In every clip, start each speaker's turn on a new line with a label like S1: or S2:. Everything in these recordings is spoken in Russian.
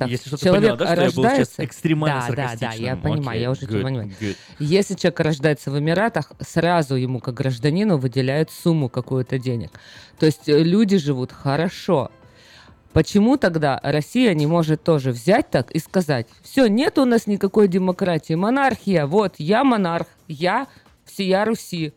S1: так,
S2: Если что, ты
S1: человек
S2: поняла, да, что я был сейчас
S1: рождается...
S2: экстремально
S1: да, да, да, я понимаю,
S2: Окей,
S1: я уже
S2: good,
S1: тебя понимаю.
S2: good.
S1: Если человек рождается в Эмиратах, сразу ему, как гражданину, выделяют сумму какую-то денег. То есть э, люди живут хорошо. Почему тогда Россия не может тоже взять так и сказать, все, нет у нас никакой демократии, монархия, вот, я монарх, я всея Руси.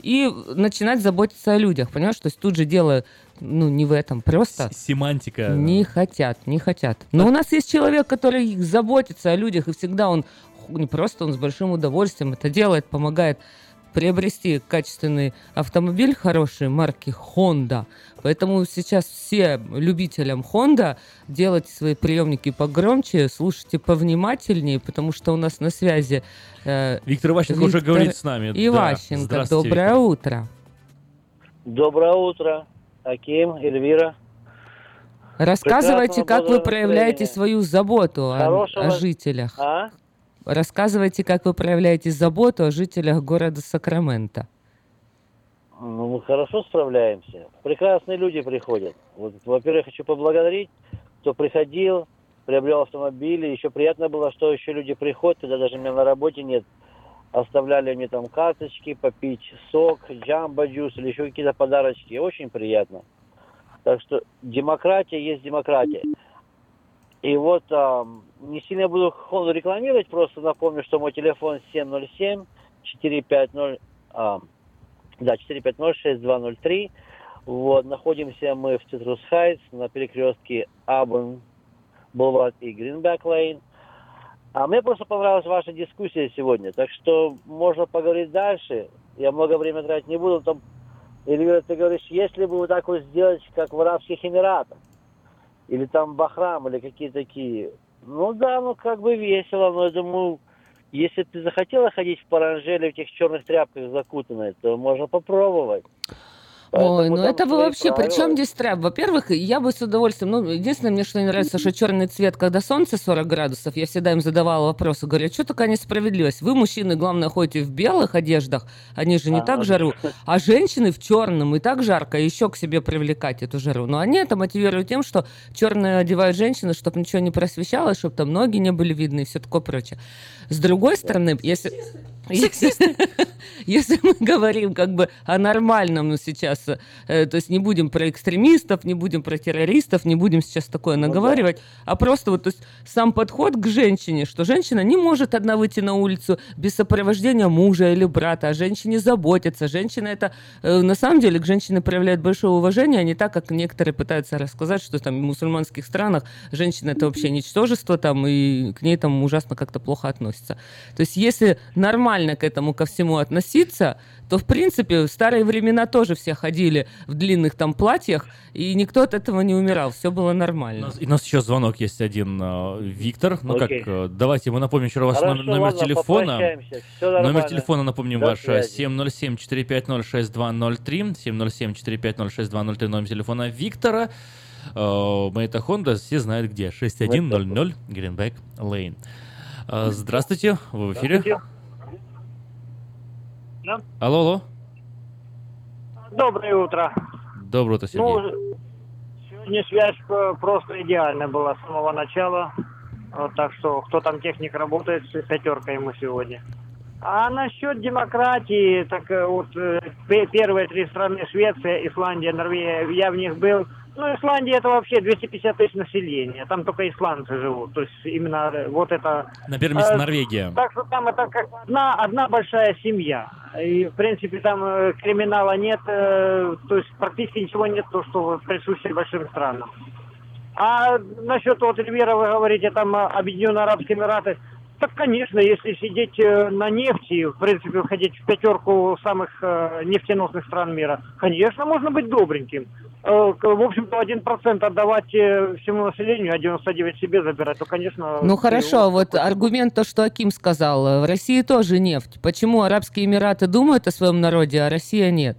S1: И начинать заботиться о людях, понимаешь? То есть тут же дело, ну, не в этом, просто...
S2: Семантика.
S1: Не хотят, не хотят. Но у нас есть человек, который заботится о людях, и всегда он не просто, он с большим удовольствием это делает, помогает приобрести качественный автомобиль хорошей марки Honda. Поэтому сейчас все любителям Honda делайте свои приемники погромче, слушайте повнимательнее, потому что у нас на связи э,
S2: Виктор Иващенко уже
S1: Виктор
S2: говорит с нами. да.
S1: Иващенко.
S2: Здравствуйте,
S1: Доброе
S2: Виктор.
S1: утро.
S3: Доброе утро, Аким, Эльвира.
S1: Рассказывайте, как вы проявляете свою заботу о, о жителях.
S3: А?
S1: Рассказывайте, как вы проявляете заботу о жителях города Сакраменто.
S3: Ну, мы хорошо справляемся. Прекрасные люди приходят. Вот, во-первых, хочу поблагодарить, кто приходил, приобрел автомобили. Еще приятно было, что еще люди приходят, когда даже меня на работе нет. Оставляли мне там карточки, попить сок, Jamba Juice или еще какие-то подарочки. Очень приятно. Так что демократия есть демократия. И вот ам, не сильно буду Хонду рекламировать, просто напомню, что мой телефон 707 450 ам, да, 450-6203. Вот, находимся мы в Citrus Heights на перекрестке Auburn Boulevard и Greenback Lane. А мне просто понравилась ваша дискуссия сегодня, так что можно поговорить дальше. Я много времени тратить не буду. Там, Эльвира, ты говоришь, если бы вот так вот сделать, как в Арабских Эмиратах, или там Бахрам, или какие такие. Ну да, ну как бы весело, но я думаю, если ты захотела ходить в паранже или в этих черных тряпках закутанной, то можно попробовать.
S1: Ой,
S3: Поэтому
S1: ну это вы вообще, при чем здесь трап? Во-первых, я бы с удовольствием, ну, единственное, мне что не нравится, что черный цвет, когда солнце 40 градусов, я всегда им задавала вопросы, говорю, что такая несправедливость? Вы, мужчины, главное, ходите в белых одеждах, они же не
S3: Ага.
S1: так жару, а женщины в черном, и так жарко, еще к себе привлекать эту жару. Но они это мотивируют тем, что черное одевают женщины, чтобы ничего не просвещалось, чтобы там ноги не были видны и все такое прочее. С другой стороны, если... Если, если мы говорим как бы о нормальном ну, сейчас, э, то есть не будем про экстремистов, не будем про террористов, не будем сейчас такое
S3: Ну да.
S1: наговаривать, а просто вот то есть сам подход к женщине, что женщина не может одна выйти на улицу без сопровождения мужа или брата, о женщине заботятся. Женщина это, э, на самом деле, к женщине проявляет большое уважение, а не так, как некоторые пытаются рассказать, что там в мусульманских странах женщина это вообще ничтожество там, и к ней там ужасно как-то плохо относятся. То есть если нормально к этому ко всему относиться, то, в принципе, в старые времена тоже все ходили в длинных там платьях, и никто от этого не умирал, все было
S2: У
S1: нормально.
S2: нас, и у нас еще звонок есть один, э, Виктор. Ну как,
S3: Окей.
S2: э, давайте мы напомним еще раз
S3: Хорошо,
S2: номер, номер
S3: ладно,
S2: телефона. Номер
S3: нормально.
S2: телефона, напомним,
S3: До
S2: ваш э,
S3: связи.
S2: 707-450-6203. 707-450-6203, номер телефона Виктора. Э, Мэйта Хонда, все знают где. 6100 Гринбек Лейн. Э, Здравствуйте, вы в эфире.
S4: Здравствуйте. Да.
S2: Алло, алло.
S4: Доброе утро.
S2: Доброе утро, Сергей.
S4: Ну, сегодня связь э, просто идеальная была с самого начала. Вот, так что, кто там техник работает, с пятерка ему сегодня. А насчет демократии, так э, вот э, пе- первые три страны, Швеция, Исландия, Норвегия, я в них был. Ну, Исландия это вообще 250 тысяч населения, там только исландцы живут. То есть именно э, вот это
S2: На первом месте
S4: э,
S2: Норвегия.
S4: Так что там это как одна, одна большая семья. И, в принципе, там э, криминала нет, э, то есть практически ничего нет, то, что присуще большим странам. А насчет вот Эльвира, вы говорите, там Объединенные Арабские Эмираты. Так, конечно, если сидеть на нефти, в принципе, входить в пятерку самых нефтеносных стран мира, конечно, можно быть добреньким. Э, В общем-то, один процент отдавать э, всему населению, а 99 себе забирать, то, конечно...
S1: Ну хорошо,
S4: вот
S1: вот аргумент то, что Аким сказал. э, В России тоже нефть. Почему Арабские Эмираты думают о своем народе, а Россия нет?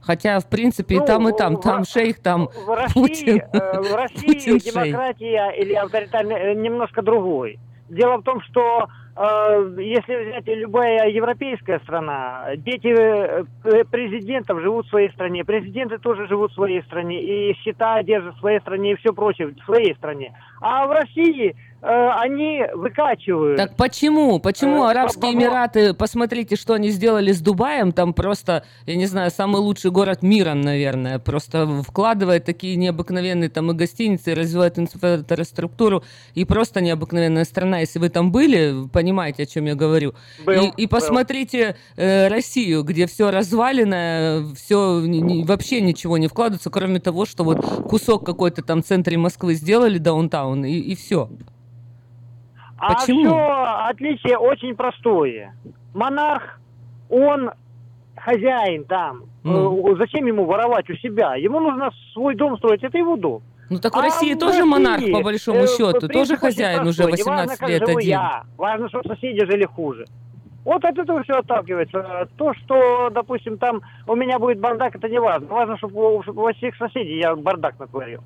S1: Хотя, в принципе, и
S4: Ну,
S1: там, и там.
S4: в-
S1: Там шейх, там
S4: В России,
S1: Путин.
S4: в России
S1: Путин шейх.
S4: демократия или авторитарный э, немножко другой. Дело в том, что если взять любая европейская страна, дети э, президентов живут в своей стране, президенты тоже живут в своей стране, и счета держат в своей стране, и все прочее в своей стране. А в России Э, они выкачивают.
S1: Так почему? Почему
S4: э,
S1: Арабские Эмираты, посмотрите, что они сделали с Дубаем, там просто, я не знаю, самый лучший город мира, наверное, просто вкладывает такие необыкновенные там и гостиницы, и развивает инфраструктуру, и просто необыкновенная страна. Если вы там были, понимаете, о чем я говорю.
S4: Был,
S1: и, и посмотрите э, Россию, где все развалено, все вообще ничего не вкладывается, кроме того, что вот кусок какой-то там в центре Москвы сделали, даунтаун, и, и все.
S4: А Почему? все отличие очень простое. Монарх, он хозяин там. Ну. Зачем ему воровать у себя? Ему нужно свой дом строить, это его дом.
S1: Ну так в а России тоже России, монарх, по большому э, счету, тоже хозяин уже 18 важно, лет один. Я.
S4: Важно, чтобы соседи жили хуже. Вот от этого все отталкивается. То, что, допустим, там у меня будет бардак, это не важно. Важно, чтобы у, у всех соседей я бардак натворил.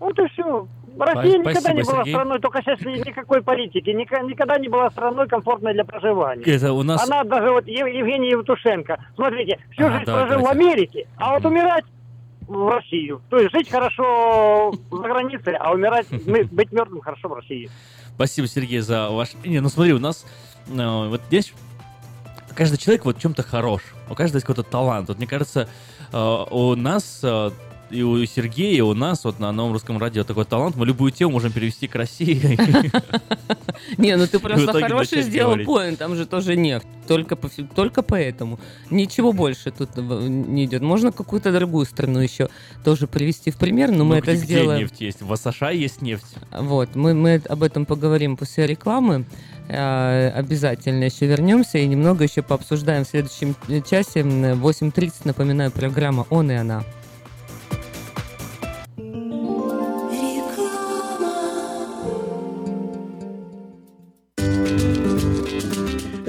S4: Вот и все. Россия Спасибо, никогда не была Сергей. страной, только сейчас никакой политики, никогда не была страной комфортной для проживания.
S2: Это у нас...
S4: Она даже вот Евгений Евтушенко, смотрите, всю а, жизнь да, прожил давайте. в Америке, а вот умирать в Россию. То есть жить хорошо за границей, а умирать, быть мертвым хорошо в России.
S2: Спасибо, Сергей, за ваш... Не, ну смотри, у нас ну, вот здесь каждый человек вот чем-то хорош. У каждого есть какой-то талант. Вот мне кажется, э, у нас э, и у Сергея, и у нас вот на новом русском радио такой талант. Мы любую тему можем перевести к России.
S1: Не, ну ты просто хороший сделал поинт, там же тоже нефть. Только, только поэтому. Ничего больше тут не идет. Можно какую-то другую страну еще тоже привести в пример, но мы ну, это сделаем.
S2: нефть есть? В США есть нефть.
S1: Вот, мы, мы об этом поговорим после рекламы а, обязательно еще вернемся и немного еще пообсуждаем в следующем часе. 8.30, напоминаю, программа «Он и она».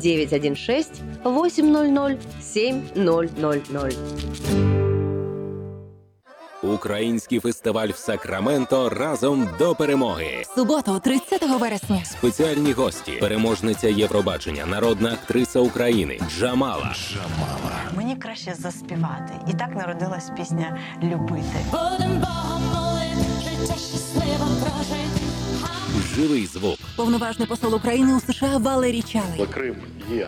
S5: 916 800 7000.
S6: Український фестиваль в Сакраменто разом до перемоги.
S7: Суботу, 30 вересня.
S6: Спеціальні гості, переможниця Євробачення, народна актриса України Джамала.
S8: Джамала. Мені краще заспівати. І так народилась пісня Любити. Будем Богом молити, життя.
S6: Живий звук.
S7: Повноважний посол України у США Валерій Чалий.
S9: Крим є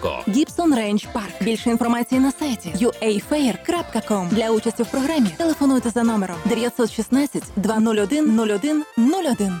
S7: Гібсон Рейндж Парк. Більше інформації на сайті uafair.com. Для участі в програмі телефонуйте за номером 916 201 01 01.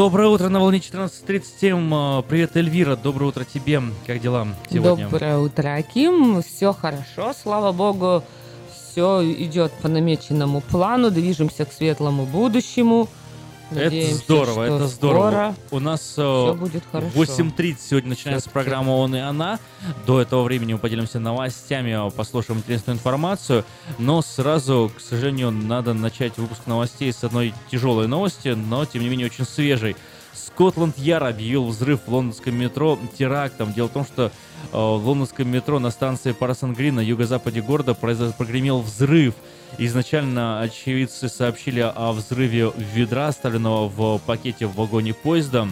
S2: Доброе утро на волне 14.37. Привет, Эльвира. Доброе утро тебе. Как дела сегодня?
S1: Доброе утро, Аким. Все хорошо, слава богу. Все идет по намеченному плану. Движемся к светлому будущему.
S2: Надеемся, это здорово, это здорово. У нас э, в 8.30 сегодня начинается программа «Он и она». До этого времени мы поделимся новостями, послушаем интересную информацию. Но сразу, к сожалению, надо начать выпуск новостей с одной тяжелой новости, но, тем не менее, очень свежей. Скотланд Яр объявил взрыв в лондонском метро терактом. Дело в том, что э, в лондонском метро на станции Парасон Грин на юго-западе города прогремел взрыв. Изначально очевидцы сообщили о взрыве ведра, оставленного в пакете в вагоне поезда.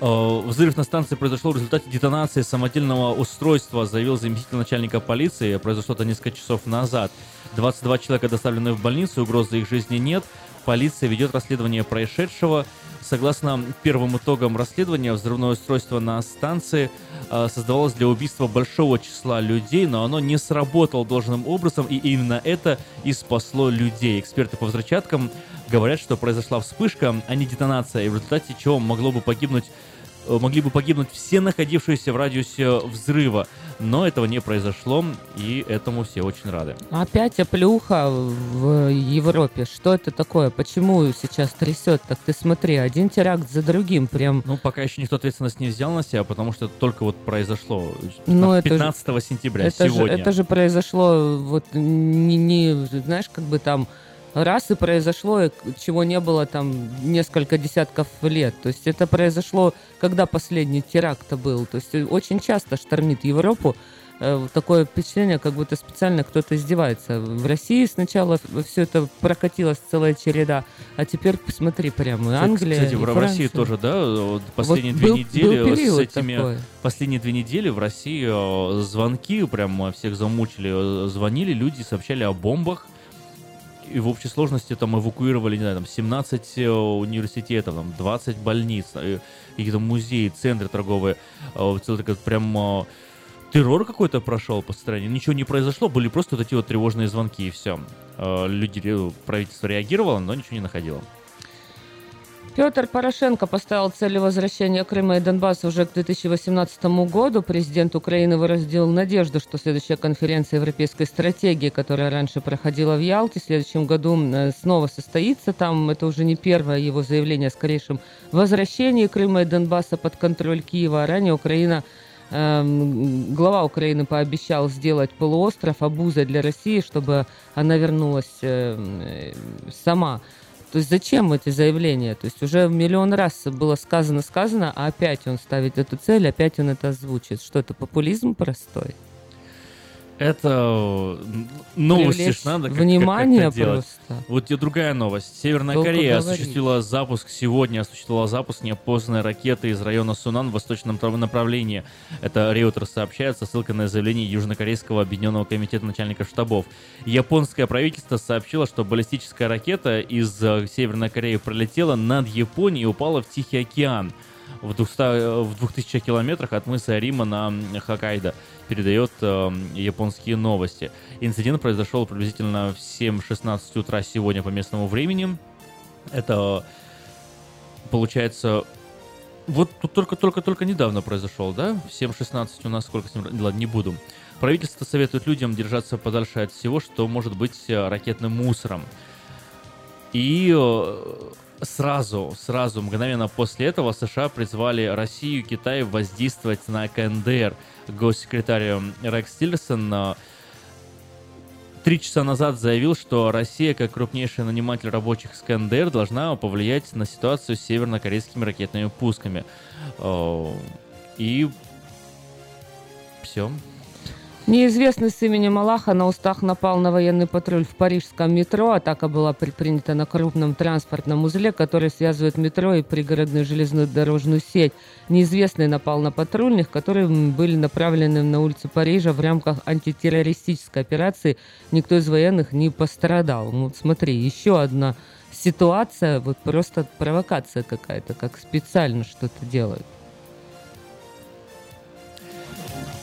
S2: Э, взрыв на станции произошел в результате детонации самодельного устройства, заявил заместитель начальника полиции. Произошло это несколько часов назад. 22 человека доставлены в больницу, угрозы их жизни нет. Полиция ведет расследование происшедшего. Согласно первым итогам расследования, взрывное устройство на станции э, создавалось для убийства большого числа людей, но оно не сработало должным образом, и именно это и спасло людей. Эксперты по взрывчаткам говорят, что произошла вспышка, а не детонация, и в результате чего могло бы погибнуть могли бы погибнуть все находившиеся в радиусе взрыва. Но этого не произошло, и этому все очень рады.
S1: Опять оплюха в Европе. Что это такое? Почему сейчас трясет? Так ты смотри, один теракт за другим прям.
S2: Ну, пока еще никто ответственность не взял на себя, потому что это только вот произошло ну, 15
S1: это
S2: сентября,
S1: это
S2: сегодня.
S1: Же, это же произошло вот не, не, знаешь, как бы там раз и произошло, чего не было там несколько десятков лет. То есть это произошло, когда последний теракт был. То есть очень часто штормит Европу э, такое впечатление, как будто специально кто-то издевается. В России сначала все это прокатилась целая череда, а теперь посмотри прямо Англия.
S2: Кстати, в
S1: Франция.
S2: России тоже, да, последние
S1: вот
S2: две
S1: был,
S2: недели
S1: был
S2: с этими
S1: такой.
S2: последние две недели в России э, звонки прям всех замучили, звонили люди, сообщали о бомбах и в общей сложности там эвакуировали, не знаю, там 17 э, университетов, там 20 больниц, э, какие-то музеи, центры торговые. Э, целый такой прям террор какой-то прошел по стране. Ничего не произошло, были просто вот эти вот тревожные звонки и все. Люди, правительство реагировало, но ничего не находило.
S1: Петр Порошенко поставил цель возвращения Крыма и Донбасса уже к 2018 году. Президент Украины выразил надежду, что следующая конференция европейской стратегии, которая раньше проходила в Ялте, в следующем году э, снова состоится там. Это уже не первое его заявление о скорейшем возвращении Крыма и Донбасса под контроль Киева. Ранее Украина эм, глава Украины пообещал сделать полуостров обузой для России, чтобы она вернулась э, сама то есть зачем эти заявления? То есть уже миллион раз было сказано-сказано, а опять он ставит эту цель, опять он это озвучит. Что это, популизм простой?
S2: Это новости ж надо как,
S1: внимание
S2: как, как делать.
S1: просто.
S2: Вот тебе другая новость. Северная
S1: Долго
S2: Корея
S1: говорить.
S2: осуществила запуск сегодня, осуществила запуск неопознанной ракеты из района Сунан в восточном направлении. Это Реутер сообщает со ссылкой на заявление Южнокорейского объединенного комитета начальников штабов. Японское правительство сообщило, что баллистическая ракета из э, Северной Кореи пролетела над Японией и упала в Тихий океан в, 200, в 2000 километрах от мыса Рима на Хоккайдо, передает э, японские новости. Инцидент произошел приблизительно в 7.16 утра сегодня по местному времени. Это получается вот тут только-только-только недавно произошел, да? В 7.16 у нас сколько с ним... Ладно, не буду. Правительство советует людям держаться подальше от всего, что может быть э, ракетным мусором. И э, сразу, сразу, мгновенно после этого США призвали Россию и Китай воздействовать на КНДР. Госсекретарь Рекс Тиллерсон э, три часа назад заявил, что Россия, как крупнейший наниматель рабочих с КНДР, должна повлиять на ситуацию с севернокорейскими ракетными пусками. Э, И все.
S1: Неизвестный с именем Аллаха на устах напал на военный патруль в парижском метро. Атака была предпринята на крупном транспортном узле, который связывает метро и пригородную железнодорожную сеть. Неизвестный напал на патрульных, которые были направлены на улицу Парижа в рамках антитеррористической операции. Никто из военных не пострадал. Ну, вот смотри, еще одна ситуация, вот просто провокация какая-то, как специально что-то делают.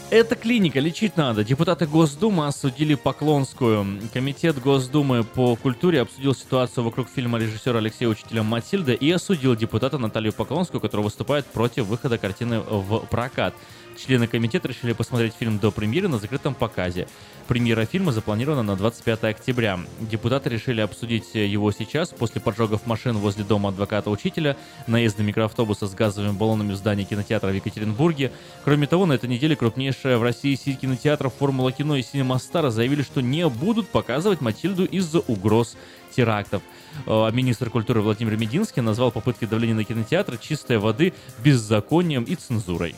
S2: Это клиника, лечить надо. Депутаты Госдумы осудили Поклонскую. Комитет Госдумы по культуре обсудил ситуацию вокруг фильма режиссера Алексея Учителя «Матильда» и осудил депутата Наталью Поклонскую, которая выступает против выхода картины в прокат. Члены комитета решили посмотреть фильм до премьеры на закрытом показе. Премьера фильма запланирована на 25 октября. Депутаты решили обсудить его сейчас, после поджогов машин возле дома адвоката-учителя, наезда микроавтобуса с газовыми баллонами в здании кинотеатра в Екатеринбурге. Кроме того, на этой неделе крупнейшая в России сеть кинотеатров «Формула кино» и «Синема Стар» заявили, что не будут показывать «Матильду» из-за угроз терактов. Э, Министр культуры Владимир Мединский назвал попытки давления на кинотеатр чистой воды беззаконием и цензурой.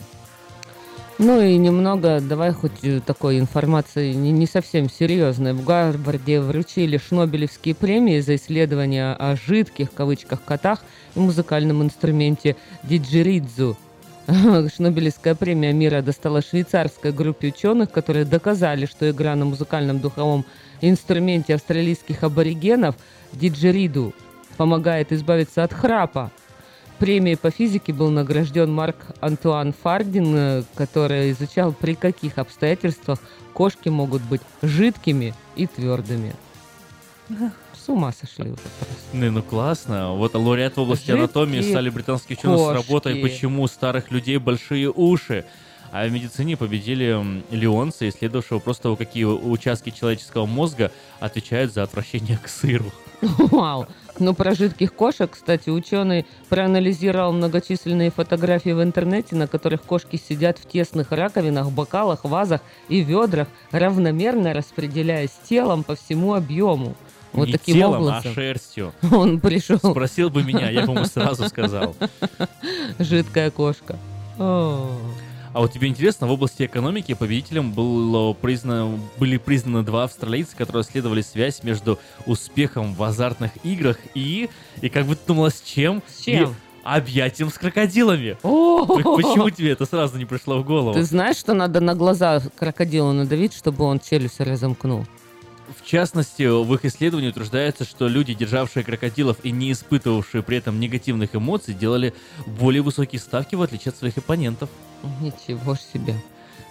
S1: Ну и немного, давай хоть э, такой информации не, не совсем серьезной. В Гарварде вручили Шнобелевские премии за исследования о жидких, в кавычках, котах и музыкальном инструменте диджеридзу. Шнобелевская премия мира достала швейцарской группе ученых, которые доказали, что игра на музыкальном духовом инструменте австралийских аборигенов диджериду помогает избавиться от храпа. Премией по физике был награжден Марк Антуан Фардин, э, который изучал, при каких обстоятельствах кошки могут быть жидкими и твердыми. С ума сошли уже просто.
S2: Ну, ну классно. Вот лауреат в области
S1: Жидкие
S2: анатомии стали британские ученые с
S1: кошки.
S2: работой «Почему у старых людей большие уши?». А в медицине победили м, Леонца, исследовавшего просто какие участки человеческого мозга отвечают за отвращение к сыру.
S1: Вау. Ну, про жидких кошек, кстати, ученый проанализировал многочисленные фотографии в интернете, на которых кошки сидят в тесных раковинах, бокалах, вазах и ведрах, равномерно распределяясь телом по всему объему. Вот
S2: Не
S1: таким
S2: телом,
S1: образом.
S2: а шерстью.
S1: Он пришел.
S2: Спросил бы меня, я бы ему сразу сказал.
S1: Жидкая кошка. О.
S2: А вот тебе интересно, в области экономики победителем было признано, были признаны два австралийца, которые исследовали связь между успехом в азартных играх и, и как бы ты думала, с чем?
S1: С чем?
S2: И объятием с крокодилами.
S1: О!
S2: Почему тебе это сразу не пришло в голову?
S1: Ты знаешь, что надо на глаза крокодилу надавить, чтобы он челюсть разомкнул?
S2: В частности, в их исследовании утверждается, что люди, державшие крокодилов и не испытывавшие при этом негативных эмоций, делали более высокие ставки, в отличие от своих оппонентов.
S1: Ничего себе.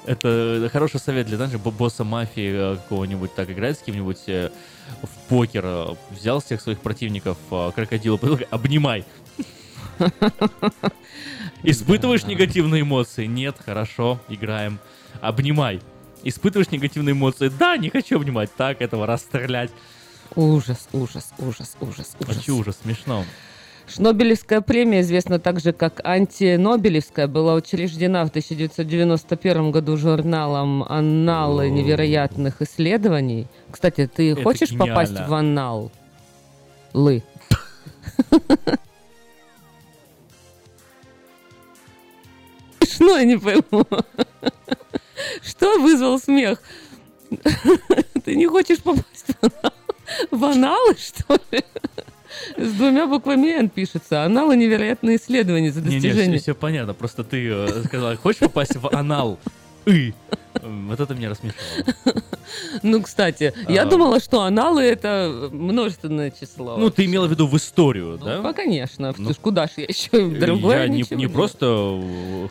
S2: Это хороший совет для знаешь, бо- босса мафии э, какого-нибудь так играть с кем-нибудь э, в покер. э, Взял всех своих противников э, крокодила, обнимай. Испытываешь негативные эмоции? Нет, хорошо, играем. Обнимай. Испытываешь негативные эмоции? Да, не хочу обнимать. Так, этого расстрелять.
S1: Ужас, ужас, ужас, ужас, ужас.
S2: Чё ужас, смешно.
S1: Шнобелевская премия, известна также как антинобелевская, была учреждена в 1991 году журналом «Анналы невероятных исследований». Кстати, ты
S2: Это
S1: хочешь попасть
S2: гениально.
S1: в аннал? Лы. Смешно, я не пойму. Что вызвал смех? Ты не хочешь попасть? В аналы, что ли? С двумя буквами «Н» пишется. Аналы невероятные исследования за достижение.
S2: все, понятно. Просто ты э, сказала, хочешь попасть в анал? И. Вот это меня рассмешило.
S1: Ну, кстати, я
S2: А.
S1: думала, что аналы это множественное число.
S2: Ну, ты имела в виду в историю, да?
S1: Ну, конечно.
S2: Ну,
S1: ж куда ж я еще другое
S2: Я не, просто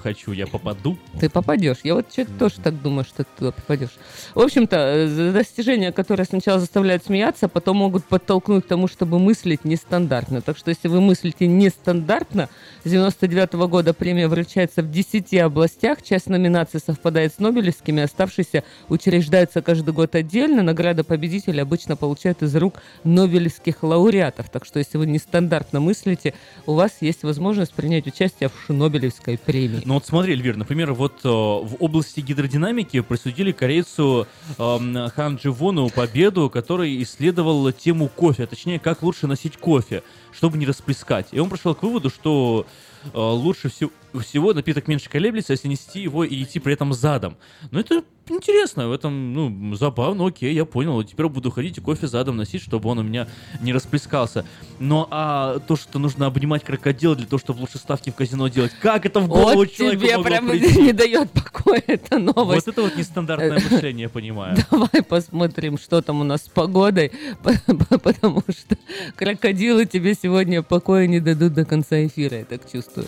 S2: хочу, я попаду.
S1: Ты попадешь. Я вот тоже так думаю, что ты туда попадешь. В общем-то, э, достижения, которые сначала заставляют смеяться, потом могут подтолкнуть к тому, чтобы мыслить нестандартно. Так что, если вы мыслите нестандартно, с 99 года премия вручается в 10 областях, часть номинаций совпадает с Нобелевскими, оставшиеся учреждаются каждый год отдельно. Награда победителя обычно получают из рук Нобелевских лауреатов. Так что, если вы нестандартно мыслите, у вас есть возможность принять участие в Нобелевской премии.
S2: Ну вот смотри, Эльвир, например, вот э, в области гидродинамики присудили корейцу эм, Хан Дживону победу, который исследовал тему кофе, а точнее, как лучше носить кофе, чтобы не расплескать. И он пришел к выводу, что э, лучше всего, всего напиток меньше колеблется, если нести его и идти при этом задом. Но это интересно, в этом, ну, забавно, окей, я понял. Теперь буду ходить и кофе задом носить, чтобы он у меня не расплескался. Но а то, что нужно обнимать крокодила для того, чтобы лучше ставки в казино делать, как это в голову
S1: Вот
S2: человеку
S1: тебе прям
S2: прийти?
S1: не дает покоя эта новость.
S2: Вот это вот нестандартное мышление, я понимаю.
S1: Давай посмотрим, что там у нас с погодой, потому что крокодилы тебе сегодня покоя не дадут до конца эфира, я так чувствую.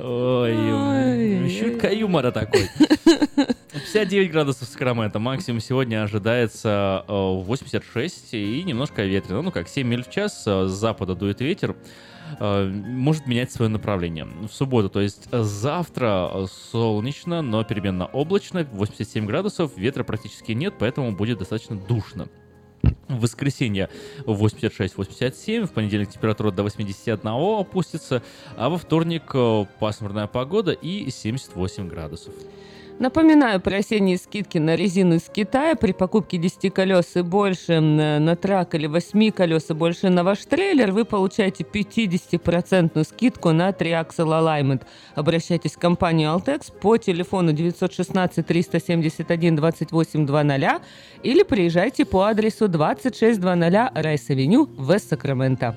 S2: Ой, щутка юмора такой. 59 градусов Сакраменто. Максимум сегодня ожидается э, 86 и немножко ветрено. Ну как, 7 миль в час. э, С запада дует ветер. Э, Может менять свое направление. В субботу, то есть э, завтра э, солнечно, но переменно облачно. 87 градусов. Ветра практически нет, поэтому будет достаточно душно. В воскресенье 86-87, в понедельник температура до 81 опустится, а во вторник э, пасмурная погода и 78 градусов.
S1: Напоминаю про осенние скидки на резину из Китая. При покупке 10 колес и больше на трак или 8 колес и больше на ваш трейлер вы получаете 50% скидку на Triaxle Alignment. Обращайтесь в компанию Altex по телефону 916 371 2800 или приезжайте по адресу 2600 Rice Avenue, West Sacramento.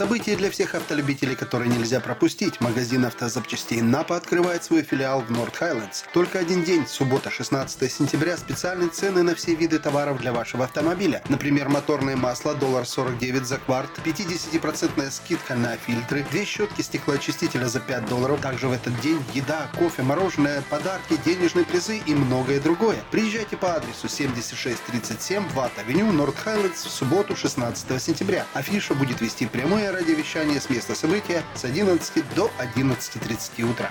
S10: Событие для всех автолюбителей, которое нельзя пропустить. Магазин автозапчастей Напа открывает свой филиал в Норт Хайлендс. Только один день, суббота, 16 сентября, специальные цены на все виды товаров для вашего автомобиля. Например, моторное масло, доллар 49 за кварт, 50% скидка на фильтры, две щетки стеклоочистителя за 5 долларов. Также в этот день еда, кофе, мороженое, подарки, денежные призы и многое другое. Приезжайте по адресу 7637 Ватт-авеню, Норт Хайлендс в субботу, 16 сентября. Афиша будет вести прямое радиовещание с места события с 11 до 11.30 утра.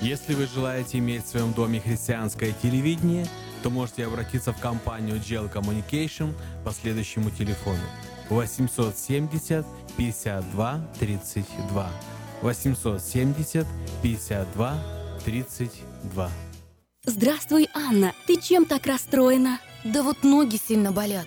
S11: Если вы желаете иметь в своем доме христианское телевидение, то можете обратиться в компанию Gel Communication по следующему телефону 870 52 32 870 52 32
S12: Здравствуй, Анна. Ты чем так расстроена?
S13: Да вот ноги сильно болят.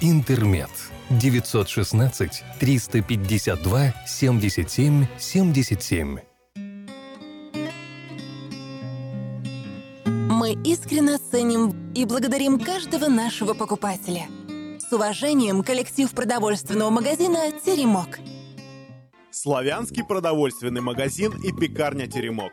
S14: «Интермед». 916 352 77 77.
S7: Мы искренне ценим и благодарим каждого нашего покупателя. С уважением, коллектив продовольственного магазина «Теремок».
S15: Славянский продовольственный магазин и пекарня «Теремок».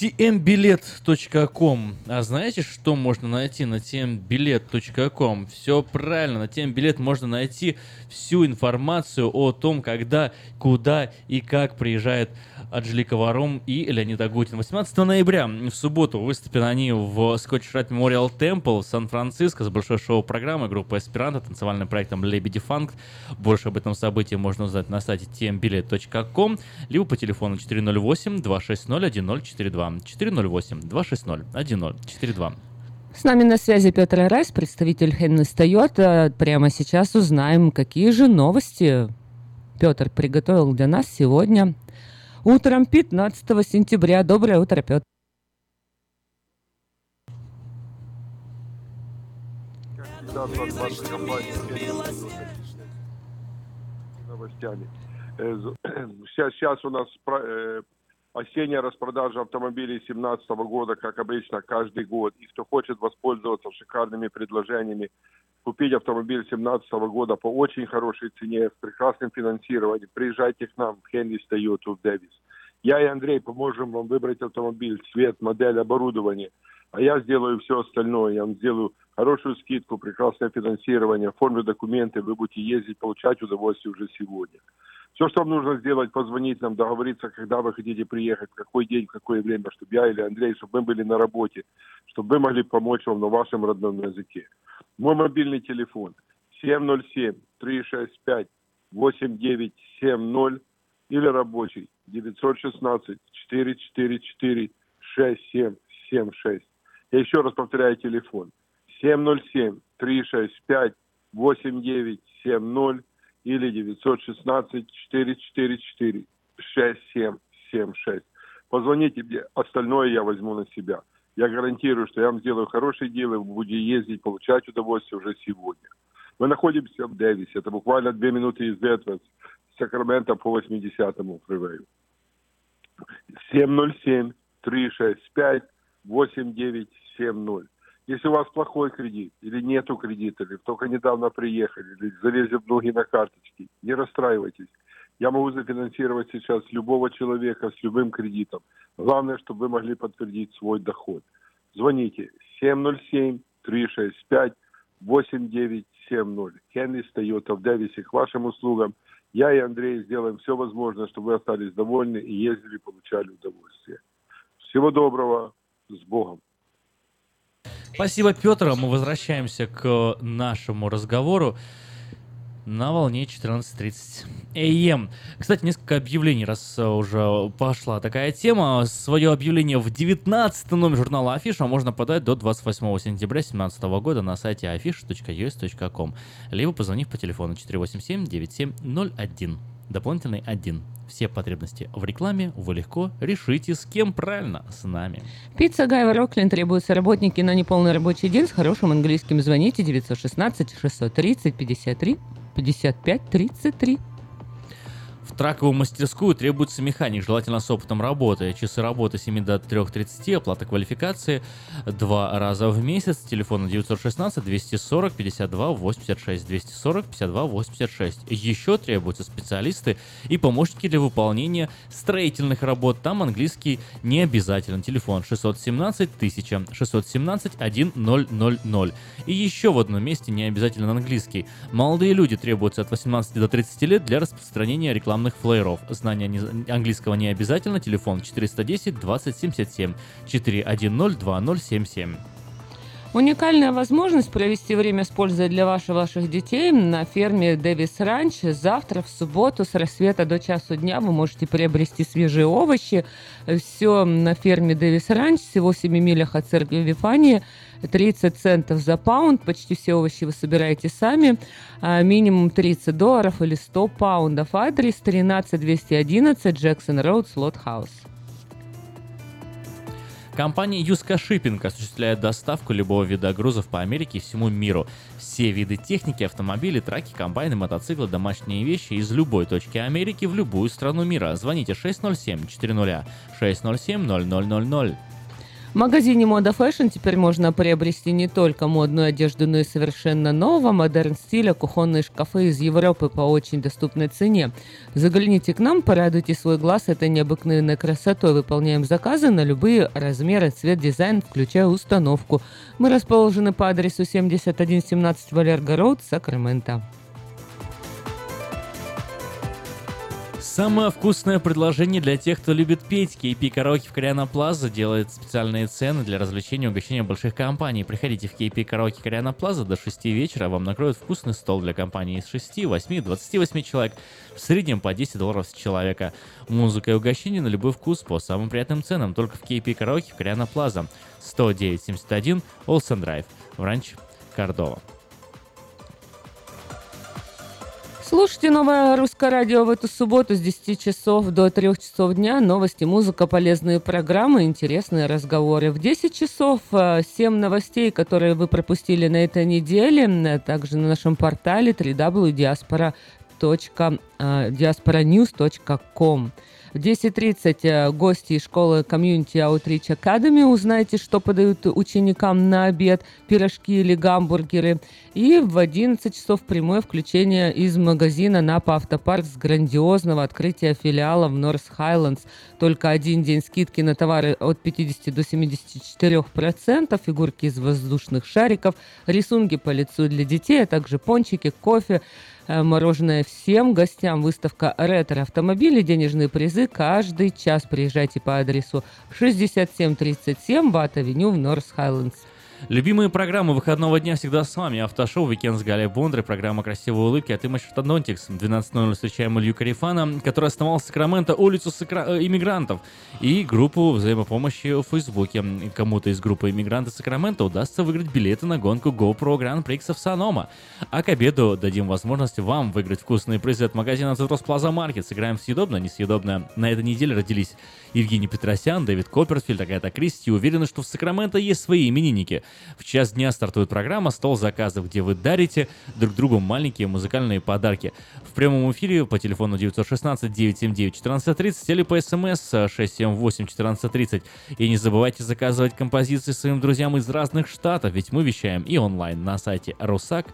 S2: tmbilet.com. А знаете, что можно найти на tmbilet.com? Все правильно, на tmbilet можно найти всю информацию о том, когда, куда и как приезжает Анжелика Варум и Леонид Агутин. 18 ноября в субботу выступят они в Scotch Rite Memorial Temple Сан-Франциско с большой шоу-программой группы Эсперанто, танцевальным проектом Лебеди Фанк. Больше об этом событии можно узнать на сайте tmbilet.com, либо по телефону 408-260-1042. 408-260-1042.
S1: С нами на связи Петр Райс, представитель Хеннес Тойота. Прямо сейчас узнаем, какие же новости Петр приготовил для нас сегодня. Утром 15 сентября. Доброе утро, Петр.
S16: Сейчас, сейчас у нас э, осенняя распродажа автомобилей 2017 года, как обычно, каждый год. И кто хочет воспользоваться шикарными предложениями, купить автомобиль 2017 года по очень хорошей цене, с прекрасным финансированием, приезжайте к нам в Тойоту в Дэвис. Я и Андрей поможем вам выбрать автомобиль, цвет, модель, оборудование. А я сделаю все остальное. Я вам сделаю хорошую скидку, прекрасное финансирование, оформлю документы, вы будете ездить, получать удовольствие уже сегодня. Все, что вам нужно сделать, позвонить нам, договориться, когда вы хотите приехать, в какой день, в какое время, чтобы я или Андрей, чтобы мы были на работе, чтобы мы могли помочь вам на вашем родном языке. Мой мобильный телефон 707-365-8970 или рабочий 916-444-6776. Я еще раз повторяю телефон 707-365-8970 или 916-444-6776. Позвоните мне, остальное я возьму на себя. Я гарантирую, что я вам сделаю хорошие дела, вы будете ездить, получать удовольствие уже сегодня. Мы находимся в Дэвисе, это буквально две минуты из Ветвес, Сакрамента по 80-му фривею. 707-365-8970. Если у вас плохой кредит, или нету кредита, или только недавно приехали, или залезли в ноги на карточки, не расстраивайтесь. Я могу зафинансировать сейчас любого человека с любым кредитом. Главное, чтобы вы могли подтвердить свой доход. Звоните 707-365-8970. Хенрис Тойота в Дэвисе к вашим услугам. Я и Андрей сделаем все возможное, чтобы вы остались довольны и ездили, получали удовольствие. Всего доброго, с Богом.
S2: Спасибо, Петр. Мы возвращаемся к нашему разговору на волне 14.30 АМ. Кстати, несколько объявлений, раз уже пошла такая тема. Свое объявление в 19 номер журнала Афиша можно подать до 28 сентября 2017 года на сайте afisha.us.com, либо позвонив по телефону 487-9701, дополнительный 1. Все потребности в рекламе вы легко решите с кем правильно, с нами.
S1: Пицца Гайва Роклин требуются работники на неполный рабочий день с хорошим английским. Звоните 916 630 53 55 33.
S2: В траковую мастерскую требуется механик, желательно с опытом работы. Часы работы с 7 до 3.30, оплата квалификации два раза в месяц. Телефон 916 240 52 86 240 52 86. Еще требуются специалисты и помощники для выполнения строительных работ. Там английский не обязателен. Телефон 617 1000 617 1000. И еще в одном месте не обязателен английский. Молодые люди требуются от 18 до 30 лет для распространения рекламных флееров. Знание не- английского не обязательно. Телефон 410 2077 410 2077.
S1: Уникальная возможность провести время с пользой для ваших, ваших детей на ферме Дэвис Ранч. Завтра, в субботу, с рассвета до часу дня вы можете приобрести свежие овощи. Все на ферме Дэвис Ранч, всего в 7 милях от церкви Вифании. 30 центов за паунд. Почти все овощи вы собираете сами. А, Минимум 30 долларов или 100 паундов. Адрес 13211 Джексон Роуд, Слот Хаус.
S2: Компания Юска Шиппинг осуществляет доставку любого вида грузов по Америке и всему миру. Все виды техники, автомобили, траки, комбайны, мотоциклы, домашние вещи из любой точки Америки в любую страну мира. Звоните 607 400 607 0000.
S1: В магазине Мода Fashion теперь можно приобрести не только модную одежду, но и совершенно нового модерн стиля кухонные шкафы из Европы по очень доступной цене. Загляните к нам, порадуйте свой глаз этой необыкновенной красотой. Выполняем заказы на любые размеры, цвет, дизайн, включая установку. Мы расположены по адресу 7117 Walerga Road, Сакраменто.
S2: Самое вкусное предложение для тех, кто любит петь. KP Караоке в Кориана Плаза делает специальные цены для развлечения и угощения больших компаний. Приходите в KP Караоке Кориана Плаза до 6 вечера, вам накроют вкусный стол для компании из 6, 8, 28 человек, в среднем по 10 долларов с человека. Музыка и угощение на любой вкус по самым приятным ценам, только в KP Караоке в Кориана Плаза. 10971 Олсен Драйв, в Ранч Кордова.
S1: Слушайте новое русское радио в эту субботу с 10 часов до 3 часов дня. Новости, музыка, полезные программы, интересные разговоры. В 10 часов 7 новостей, которые вы пропустили на этой неделе, э, также на нашем портале www.diasporanews.com. В 10.30 э, гости из школы Community Outreach Academy. Узнаете, что подают ученикам на обед, пирожки или гамбургеры. И в 11 часов прямое включение из магазина Напа Автопарк с грандиозного открытия филиала в Норс Хайлендс. Только один день скидки на товары от 50 до 74 процентов, фигурки из воздушных шариков, рисунки по лицу для детей, а также пончики, кофе, мороженое всем гостям. Выставка ретро-автомобилей, денежные призы каждый час. Приезжайте по адресу 6737 Бат-авеню в Норс Хайлендс.
S2: Любимые программы выходного дня всегда с вами. Автошоу «Weekend» с Галей Бондрой, программа «Красивые улыбки» от Image Orthodontics. В 12.00 встречаем Илью Карифана, который основал в Сакраменто улицу сакра- э, иммигрантов и группу взаимопомощи в Фейсбуке. Кому-то из группы иммигранты Сакрамента удастся выиграть билеты на гонку GoPro Grand Prix в Сонома. А к обеду дадим возможность вам выиграть вкусные призы от магазина Citrus Plaza Market. Сыграем съедобно, несъедобно. На этой неделе родились Евгений Петросян, Дэвид Копперфильд, Агата Кристи. Уверены, что в Сакраменто есть свои именинники. В час дня стартует программа «Стол заказов», где вы дарите друг другу маленькие музыкальные подарки. В прямом эфире по телефону 916-979-1430 или по смс 678-1430. И не забывайте заказывать композиции своим друзьям из разных штатов, ведь мы вещаем и онлайн на сайте Русак,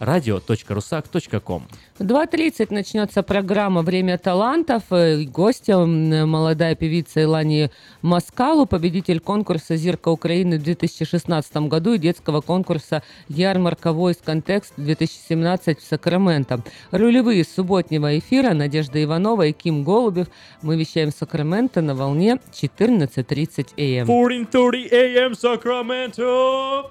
S2: radio.rusak.com.
S1: В 2.30 начнется программа «Время талантов». Э, Гостем м, молодая певица Илани Маскалу, победитель конкурса «Зирка Украины» в 2016 году и детского конкурса «Ярмарка Voice Context» 2017 в Сакраменто. Рулевые субботнего эфира Надежда Иванова и Ким Голубев. Мы вещаем в Сакраменто на волне 14.30 АМ.
S2: 14.30 AM Sacramento!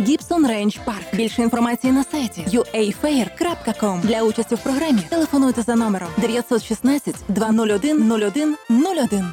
S7: Гібсон Рейндж Парк. Більше інформації на сайті uafair.com. Для участі в програмі телефонуйте за номером 916 201 01 01.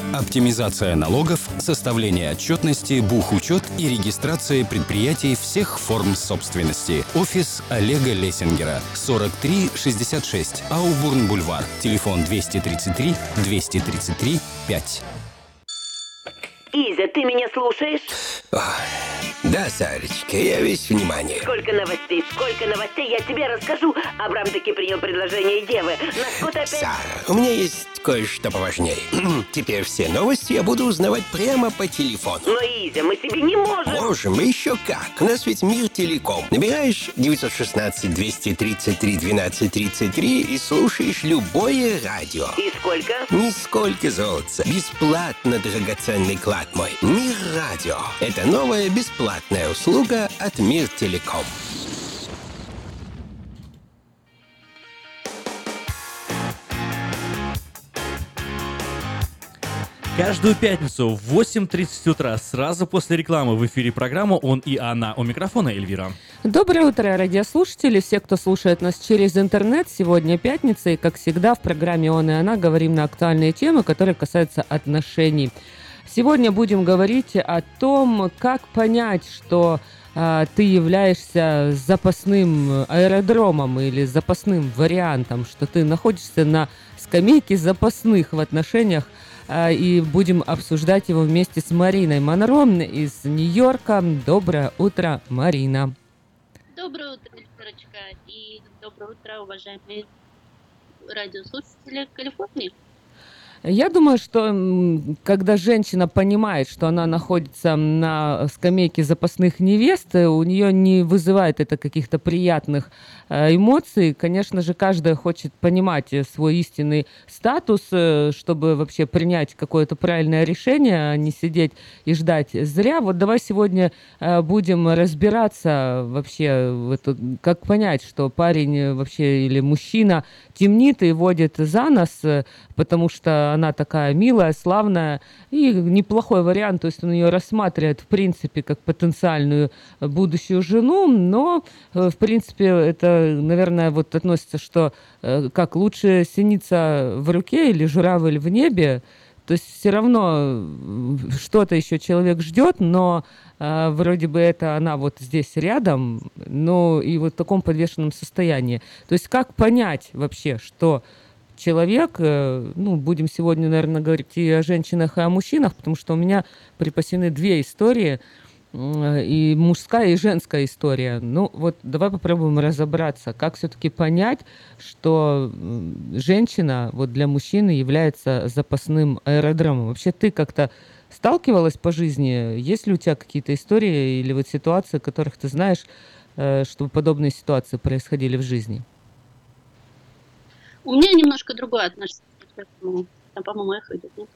S17: Оптимизация налогов, составление отчетности, бухучет и регистрация предприятий всех форм собственности. Офис Олега Лессингера. 4366 Аубурн-Бульвар. Телефон 233 233 5.
S18: Изя, ты меня слушаешь?
S19: Да, Сарочка, я весь внимание.
S18: Сколько новостей, сколько новостей, я тебе расскажу. Абрам таки принял предложение Девы. На что ты опять...
S19: Сара, у меня есть кое-что поважнее. Теперь все новости я буду узнавать прямо по телефону.
S18: Но, Изя, мы себе не можем.
S19: Можем, еще как. У нас ведь мир телеком. Набираешь 916-233-1233 и слушаешь любое радио.
S18: И сколько?
S19: Нисколько золотца. Бесплатно, драгоценный клад мой. Мир радио. Это новая бесплатная услуга от Мир Телеком.
S2: Каждую пятницу в 8.30 утра, сразу после рекламы в эфире программа «Он и она». У микрофона Эльвира.
S1: Доброе утро, радиослушатели, все, кто слушает нас через интернет. Сегодня пятница, и, как всегда, в программе «Он и она» говорим на актуальные темы, которые касаются отношений. Сегодня будем говорить о том, как понять, что а, ты являешься запасным аэродромом или запасным вариантом, что ты находишься на скамейке запасных в отношениях, и будем обсуждать его вместе с Мариной Монро из Нью-Йорка. Доброе утро, Марина.
S20: Доброе утро, Викторочка, и доброе утро, уважаемые радиослушатели Калифорнии.
S1: Я думаю, что когда женщина понимает, что она находится на скамейке запасных невест, э, у нее не вызывает это каких-то приятных эмоций. Конечно же, каждая хочет понимать э, свой истинный статус, э, чтобы вообще принять какое-то правильное решение, а не сидеть и ждать зря. Вот давай сегодня э, будем разбираться вообще, как понять, что парень э, вообще или мужчина темнит и водит за нос, э, потому что она такая милая, славная и неплохой вариант, то есть он ее рассматривает в принципе как потенциальную э, будущую жену, но э, в принципе это, наверное, вот относится, что э, как лучше синица в руке или журавль в небе, То есть все равно что-то еще человек ждет, но э, вроде бы это она вот здесь рядом, но и вот в таком подвешенном состоянии. То есть как понять вообще, что человек, э, ну, будем сегодня, наверное, говорить и о женщинах, и о мужчинах, потому что у меня припасены две истории, и мужская, и женская история. Ну, вот давай попробуем разобраться, как все-таки понять, что женщина вот для мужчины является запасным аэродромом. Вообще ты как-то сталкивалась по жизни? Есть ли у тебя какие-то истории или вот ситуации, которых ты знаешь, э, чтобы подобные ситуации происходили в жизни?
S20: У меня немножко другое отношение к этому. Там, по-моему, эхо идет, нет?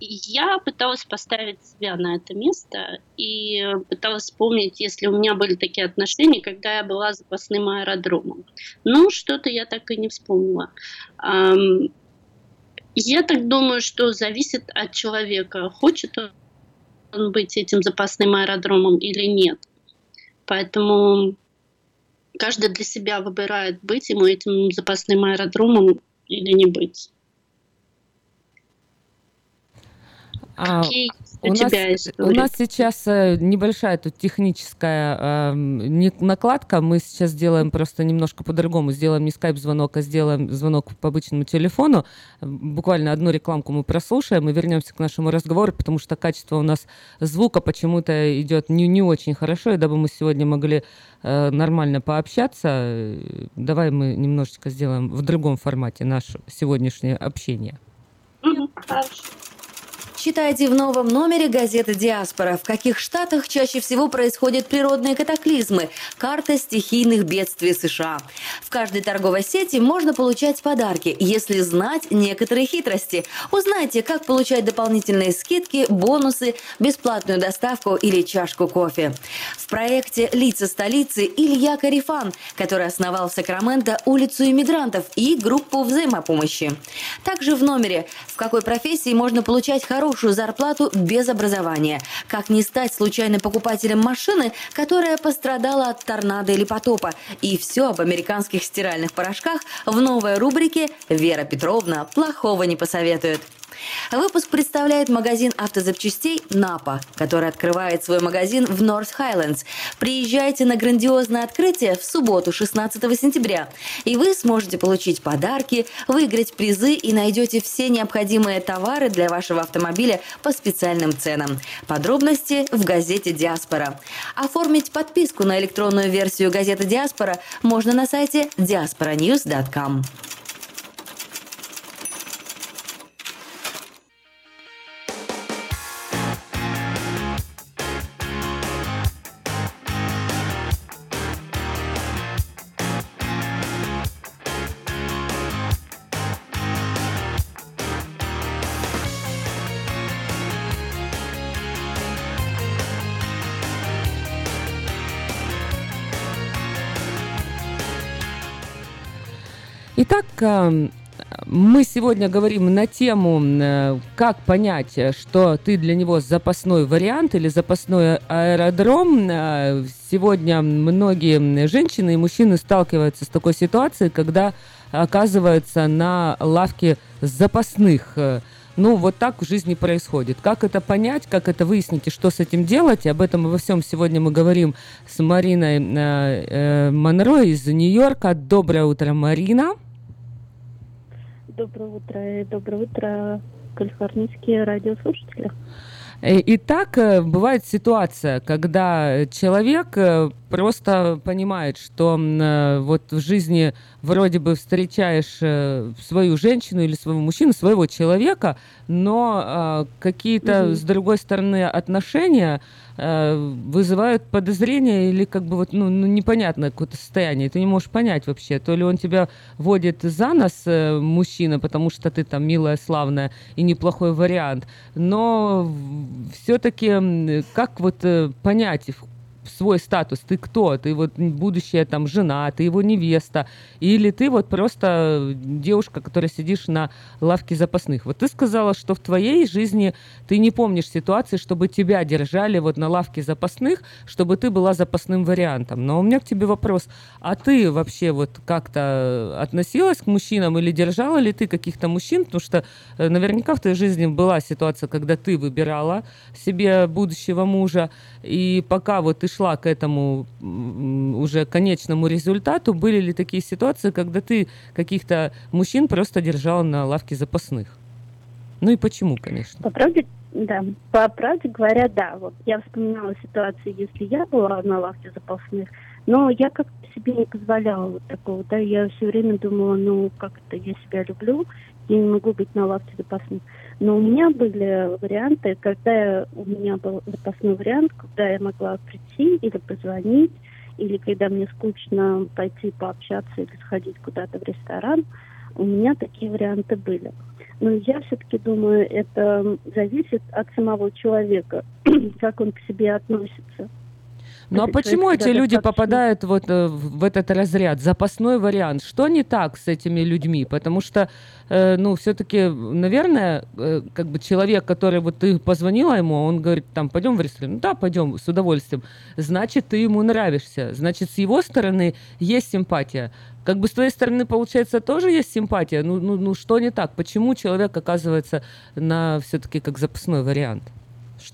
S20: Я пыталась поставить себя на это место и пыталась вспомнить, если у меня были такие отношения, когда я была запасным аэродромом. Ну, что-то я так и не вспомнила. Я так думаю, что зависит от человека, хочет он быть этим запасным аэродромом или нет. Поэтому каждый для себя выбирает, быть ему этим запасным аэродромом или не быть.
S1: А, у, у, нас, у нас сейчас э, небольшая тут техническая э, накладка. Мы сейчас сделаем просто немножко по-другому. Сделаем не скайп-звонок, а сделаем звонок по обычному телефону. Буквально одну рекламку мы прослушаем и вернемся к нашему разговору, потому что качество у нас звука почему-то идет не, не очень хорошо. И дабы мы сегодня могли э, нормально пообщаться, давай мы немножечко сделаем в другом формате наше сегодняшнее общение.
S20: хорошо.
S5: Читайте в новом номере газеты «Диаспора». В каких штатах чаще всего происходят природные катаклизмы? Карта стихийных бедствий США. В каждой торговой сети можно получать подарки, если знать некоторые хитрости. Узнайте, как получать дополнительные скидки, бонусы, бесплатную доставку или чашку кофе. В проекте «Лица столицы» Илья Карифан, который основал в Сакраменто улицу иммигрантов и группу взаимопомощи. Также в номере «В какой профессии можно получать хорошую хорошую зарплату без образования. Как не стать случайным покупателем машины, которая пострадала от торнадо или потопа. И все об американских стиральных порошках в новой рубрике «Вера Петровна плохого не посоветует». Выпуск представляет магазин автозапчастей «Напа», который открывает свой магазин в Норth Хайлендс. Приезжайте на грандиозное открытие в субботу, 16 сентября, и вы сможете получить подарки, выиграть призы и найдете все необходимые товары для вашего автомобиля по специальным ценам. Подробности в газете «Диаспора». Оформить подписку на электронную версию газеты «Диаспора» можно на сайте diasporanews.com.
S1: Итак, эм, мы сегодня говорим на тему, э, как понять, что ты для него запасной вариант или запасной аэродром. Э, сегодня многие женщины и мужчины сталкиваются с такой ситуацией, когда оказываются на лавке запасных. Ну, вот так в жизни происходит. Как это понять, как это выяснить и что с этим делать? Об этом во всем сегодня мы говорим с Мариной э, э, Монро из Нью-Йорка. Доброе утро, Марина.
S21: Доброе утро и доброе утро, калифорнийские радиослушатели.
S1: Э, Итак, э, бывает ситуация, когда человек э, просто понимает, что вот в жизни вроде бы встречаешь свою женщину или своего мужчину, своего человека, но какие-то, угу. с другой стороны, отношения вызывают подозрения или как бы вот ну, ну непонятное какое-то состояние. Ты не можешь понять вообще, то ли он тебя водит за нос, э, мужчина, потому что ты там милая, славная и неплохой вариант. Но все-таки как вот э, понять, свой статус, ты кто, ты вот будущая там жена, ты его невеста, или ты вот просто девушка, которая сидишь на лавке запасных. Вот ты сказала, что в твоей жизни ты не помнишь ситуации, чтобы тебя держали вот на лавке запасных, чтобы ты была запасным вариантом. Но у меня к тебе вопрос, а ты вообще вот как-то относилась к мужчинам или держала ли ты каких-то мужчин? Потому что э, наверняка в твоей жизни была ситуация, когда ты выбирала себе будущего мужа, и пока вот ты шла к этому уже конечному результату, были ли такие ситуации, когда ты каких-то мужчин просто держала на лавке запасных? Ну и почему, конечно?
S21: По правде, да, по правде говоря, да. Вот я вспоминала ситуацию, если я была на лавке запасных, но я как-то себе не позволяла вот такого, да, я все время думала, ну, как это, я себя люблю, я не могу быть на лавке запасных. Но у меня были варианты, когда у меня был запасной вариант, когда я могла прийти или позвонить, или когда мне скучно пойти пообщаться или сходить куда-то в ресторан, у меня такие варианты были. Но я все-таки думаю, это зависит от самого человека, как он к себе относится.
S1: Ну а почему эти люди попадают вот э, в этот разряд? Запасной вариант. Что не так с этими людьми? Потому что, э, ну, все-таки, наверное, э, как бы человек, который вот ты позвонила ему, он говорит, там, пойдем в ресторан. Ну да, пойдем, с удовольствием. Значит, ты ему нравишься. Значит, с его стороны есть симпатия. Как бы с твоей стороны, получается, тоже есть симпатия. Ну, ну, ну что не так? Почему человек оказывается на все-таки как запасной вариант?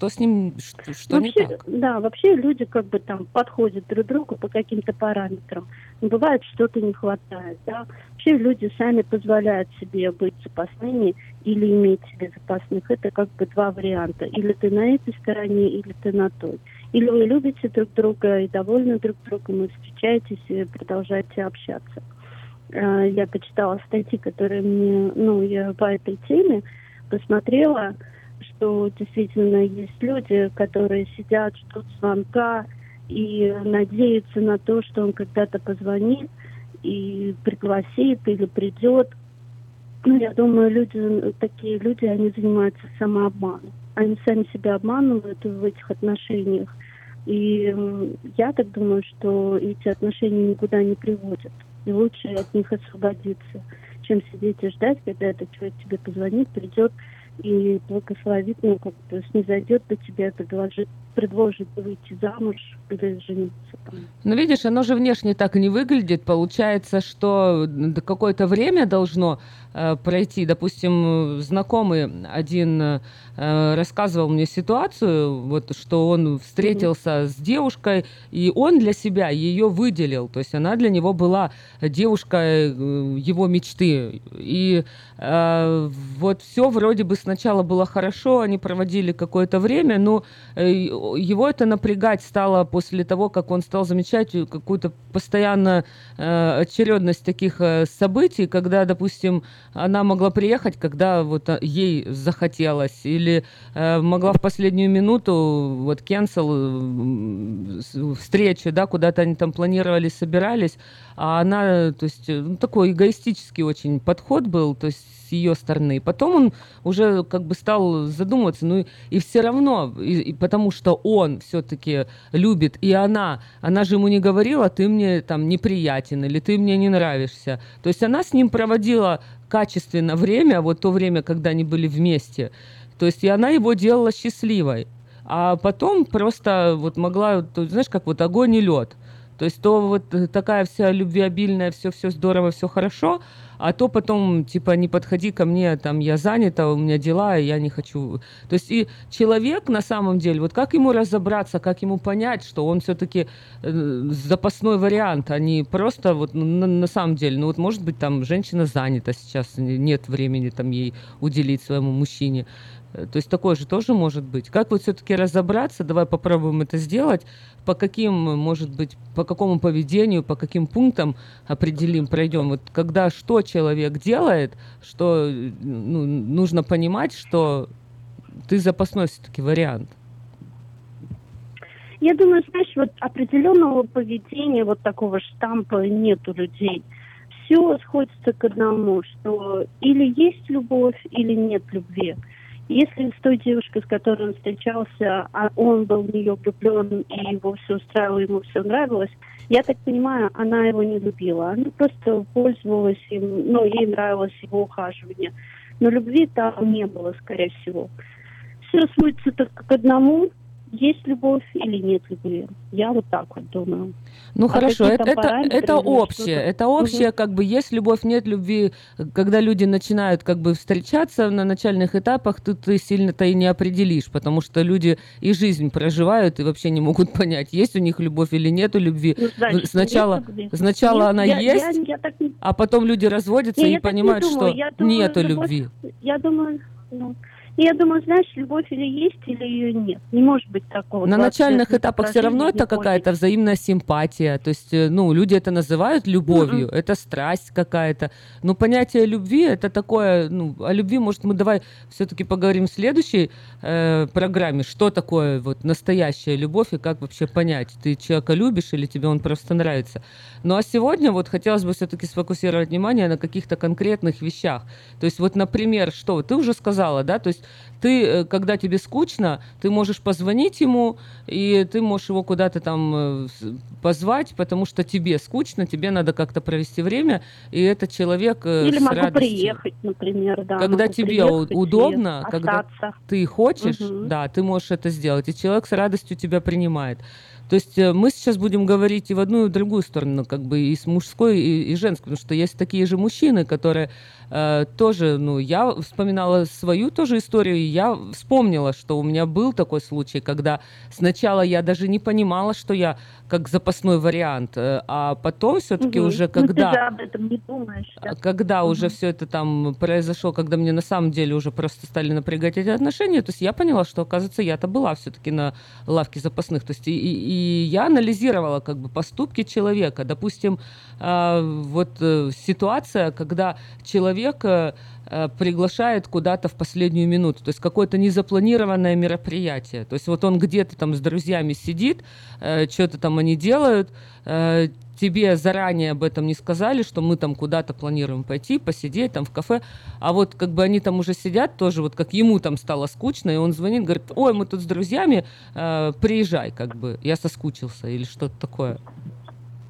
S1: Что с ним, что, что
S21: вообще,
S1: не так?
S21: Да, вообще люди как бы там подходят друг к другу по каким-то параметрам. Бывает, что-то не хватает, да. Вообще люди сами позволяют себе быть запасными или иметь себе запасных. Это как бы два варианта. Или ты на этой стороне, или ты на той. Или вы любите друг друга и довольны друг другом, и встречаетесь, и продолжаете общаться. Э, я почитала статьи, которые мне, ну, я по этой теме посмотрела, что действительно есть люди, которые сидят, ждут звонка и надеются на то, что он когда-то позвонит и пригласит или придет. Ну, я думаю, люди, такие люди, они занимаются самообманом. Они сами себя обманывают в этих отношениях. И я так думаю, что эти отношения никуда не приводят. И лучше от них освободиться, чем сидеть и ждать, когда этот человек тебе позвонит, придет и благословит, ну, как бы снизойдет до тебя, предложит, предложит выйти замуж или жениться. Там.
S1: Ну, видишь, оно же внешне так не выглядит. Получается, что какое-то время должно э, пройти. Допустим, знакомый один э, рассказывал мне ситуацию, вот, что он встретился mm-hmm. с девушкой, и он для себя ее выделил. То есть она для него была девушкой э, его мечты. И э, вот все вроде бы сначала было хорошо, они проводили какое-то время, но э, его это напрягать стало после того, как он стал замечать какую-то постоянно э, очередность таких э, событий, когда, допустим, она могла приехать, когда вот э, ей захотелось, или э, могла в последнюю минуту вот cancel э, встречу, да, куда-то они там планировали, собирались, а она, то есть, ну, такой эгоистический очень подход был, то есть с ее стороны. Потом он уже как бы стал задумываться, ну и все равно, и, и потому что он все-таки любит, и она, она же ему не говорила, ты мне там неприятен или ты мне не нравишься. То есть она с ним проводила качественно время, вот то время, когда они были вместе. То есть и она его делала счастливой. А потом просто вот могла, то, знаешь, как вот огонь и лед. То есть то вот такая вся любвеобильная, все-все здорово, все хорошо, а то потом, типа, не подходи ко мне, там, я занята, у меня дела, и я не хочу. То есть и человек на самом деле, вот как ему разобраться, как ему понять, что он все-таки э, запасной вариант, а не просто вот на, на самом деле, ну вот может быть там женщина занята сейчас, нет времени там ей уделить своему мужчине. Э, то есть такое же тоже может быть. Как вот все-таки разобраться, давай попробуем это сделать, по каким, может быть, по какому поведению, по каким пунктам определим, пройдем. Вот когда что человек делает, что ну, нужно понимать, что ты запасной все-таки вариант.
S21: Я думаю, знаешь, вот определенного поведения, вот такого штампа нет у людей. Все сходится к одному, что или есть любовь, или нет любви. Если с той девушкой, с которой он встречался, а он был в нее влюблен и его все устраивало, ему все нравилось, я так понимаю, она его не любила. Она просто пользовалась им, ну, ей нравилось его ухаживание. Но любви там не было, скорее всего. Все сводится только к одному, есть любовь или нет любви. Я вот так вот думаю.
S1: Ну
S21: А
S1: хорошо, это, это, это общее. Это общее,
S21: Мгм.
S1: как бы есть любовь, нет любви. Когда люди начинают как бы встречаться на начальных этапах, ты, ты сильно-то и не определишь, потому что люди и жизнь проживают и вообще не могут понять, есть у них любовь или нету любви.
S21: Ну, значит,
S1: сначала
S21: нет
S1: сначала
S21: Нет,
S1: она
S21: я- я-
S1: есть,
S21: я так не-
S1: а потом люди разводятся
S21: Не,
S1: и
S21: я так не
S1: понимают,
S21: думаю.
S1: что
S21: Я думаю,
S1: нету
S21: любовь-
S1: любви.
S21: Я думаю, ну, я думаю, знаешь, любовь или есть, или ее нет. Не может быть такого.
S1: На
S21: 20
S1: начальных этапах все равно это какая-то взаимная симпатия. То есть, э, ну, люди это называют любовью,
S21: Мгм.
S1: это страсть какая-то. Но понятие любви это такое, ну, о любви, может, мы давай все-таки поговорим в следующей э, программе, что такое вот настоящая любовь и как вообще понять, ты человека любишь или тебе он просто нравится. Ну а сегодня вот хотелось бы все-таки сфокусировать внимание на каких-то конкретных вещах. То есть вот, например, что ты уже сказала, да, то есть ты, э, когда тебе скучно, ты можешь позвонить ему, и ты можешь его куда-то там э, позвать, потому что тебе скучно, тебе надо как-то провести время, и этот человек э,
S21: Или
S1: с
S21: могу
S1: радостью-
S21: приехать, например, да.
S1: когда тебе удобно, когда
S21: остаться.
S1: ты хочешь,
S21: Мгм.
S1: да, ты можешь это сделать, и человек с радостью тебя принимает. То есть э, мы сейчас будем говорить и в одну, и в другую сторону, как бы и с мужской, и, и женской, потому что есть такие же мужчины, которые э, тоже, ну, я вспоминала свою тоже историю, и я вспомнила, что у меня был такой случай, когда сначала я даже не понимала, что я как запасной вариант, э, а потом все-таки
S21: Мгм.
S1: уже
S21: Ну, ты
S1: когда...
S21: же об этом не думаешь. да?
S1: Когда уже все это там произошло, когда мне на самом деле уже просто стали напрягать эти отношения, то есть я поняла, что, оказывается, я-то была все-таки на лавке запасных. То есть и, и- я анализировала как бы поступки человека. Допустим, а, вот э, ситуация, когда человек э, приглашает куда-то в последнюю минуту, то есть какое-то незапланированное мероприятие. То есть вот он где-то там с друзьями сидит, что-то там они делают, э, тебе заранее об этом не сказали, что мы там куда-то планируем пойти, посидеть там в кафе, а вот как бы они там уже сидят тоже, вот как ему там стало скучно, и он звонит, говорит, ой, мы тут с друзьями, э, приезжай, как бы, я соскучился или что-то такое.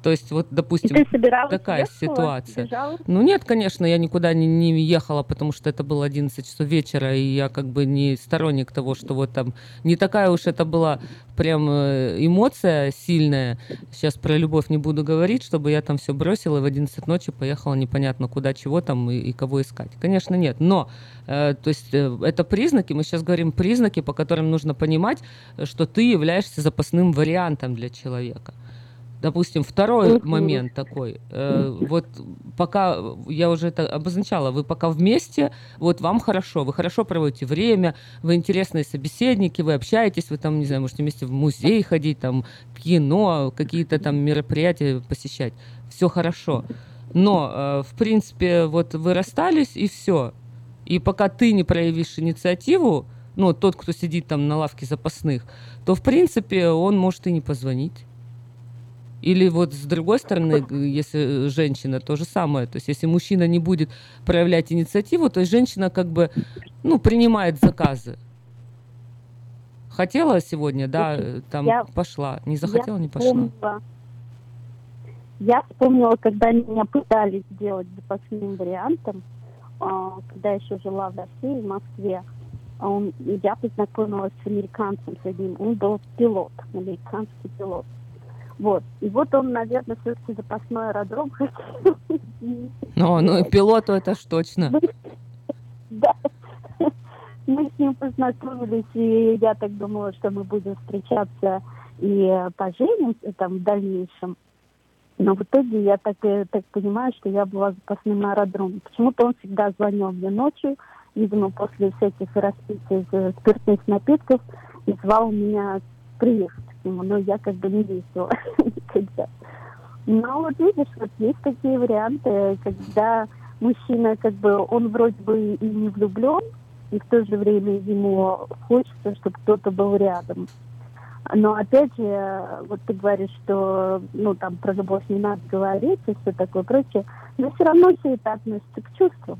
S1: То есть вот, допустим,
S21: ты собиралась,
S1: такая
S21: ехала,
S1: ситуация.
S21: бежала?
S1: Ну нет, конечно, я никуда не, не ехала, потому что это было 11 часов вечера, и я как бы не сторонник того, что вот там не такая уж это была прям э, эмоция сильная. Сейчас про любовь не буду говорить, чтобы я там все бросила и в 11 ночи поехала непонятно куда, чего там и, и кого искать. Конечно, нет. Но, э, то есть э, это признаки, мы сейчас говорим признаки, по которым нужно понимать, э, что ты являешься запасным вариантом для человека. Допустим, второй момент такой. э, вот пока я уже это обозначала, вы пока вместе, вот вам хорошо, вы хорошо проводите время, вы интересные собеседники, вы общаетесь, вы там, не знаю, можете вместе в музей ходить, там, кино, какие-то там мероприятия посещать. Все хорошо. Но, э, в принципе, вот вы расстались, и все. И пока ты не проявишь инициативу, ну, тот, кто сидит там на лавке запасных, то, в принципе, он может и не позвонить. Или вот с другой стороны, если женщина, то же самое. То есть если мужчина не будет проявлять инициативу, то есть женщина как бы, ну, принимает заказы. Хотела сегодня, да, э, там
S21: я-
S1: пошла. Не захотела, не пошла.
S21: вспомнила- Я вспомнила, когда меня пытались сделать запасным вариантом, а, когда я еще жила в России, в Москве. А он- я познакомилась с американцем с одним. Он был пилот, американский пилот. Вот. И вот он, наверное, все-таки запасной аэродром хотел.
S1: Ну, ну и пилоту это ж точно.
S21: Да. Мы с ним познакомились, и я так думала, что мы будем встречаться и поженимся там в дальнейшем. Но в итоге я так, э, так понимаю, что я была запасным аэродромом. Почему-то он всегда звонил мне ночью, видимо, после всяких распитий э, спиртных напитков, и звал меня приехать нему. Но я как бы не ездила никогда. Но вот видишь, вот есть такие варианты, когда мужчина как бы, он вроде бы и не влюблен, и в то же время ему хочется, чтобы кто-то был рядом. Но опять же, вот ты говоришь, что ну там про любовь не надо говорить и все такое прочее, но все равно все это относится к чувствам.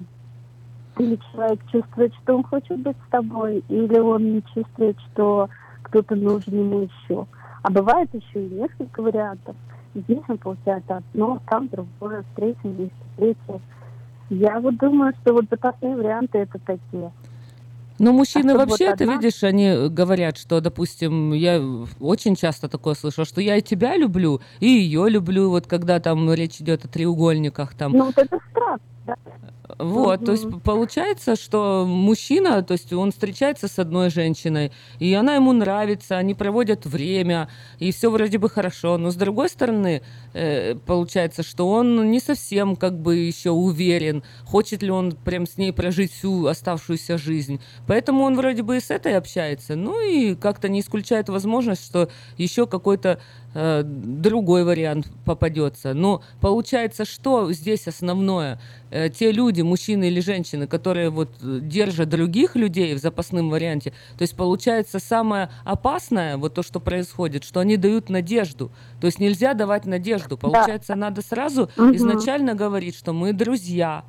S21: или человек чувствует, что он хочет быть с тобой, или он не чувствует, что кто-то нужен ему еще. А бывает еще и несколько вариантов. Здесь он получает одно, там другое, в третьем месте, третье. Я вот думаю, что вот запасные варианты это такие.
S1: Но мужчины
S21: А
S1: вообще,
S21: вот
S1: ты
S21: одна-
S1: видишь, они говорят, что, допустим, я очень часто такое слышу, что я и тебя люблю, и ее люблю, вот когда там речь идет о треугольниках там.
S21: Ну вот это страх, да.
S1: Вот, то есть получается, что мужчина, то есть он встречается с одной женщиной, и она ему нравится, они проводят время, и все вроде бы хорошо, но с другой стороны, э, получается, что он не совсем как бы еще уверен, хочет ли он прям с ней прожить всю оставшуюся жизнь. Поэтому он вроде бы и с этой общается, ну и как-то не исключает возможность, что еще какой-то э, другой вариант попадется. Но получается, что здесь основное? Э, те люди, мужчины или женщины, которые вот э, держат других людей в запасном варианте, то есть получается самое опасное, вот то, что происходит, что они дают надежду. То есть нельзя давать надежду. Получается, надо сразу
S21: Мгм.
S1: изначально говорить, что мы друзья.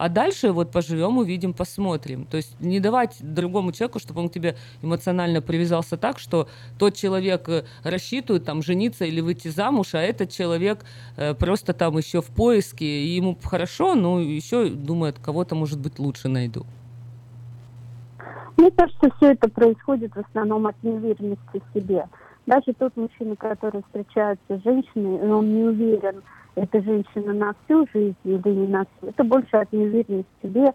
S1: А дальше вот поживем, увидим, посмотрим. То есть не давать другому человеку, чтобы он к тебе эмоционально привязался так, что тот человек э, рассчитывает там жениться или выйти замуж, а этот человек э, просто там еще в поиске, и ему хорошо, но еще думает, кого-то, может быть, лучше найду.
S21: Мне кажется, все это происходит в основном от неуверенности в себе. Даже тот мужчина, который встречается с женщиной, он не уверен, это женщина на всю жизнь или не на всю. Это больше от неуверенности в себе,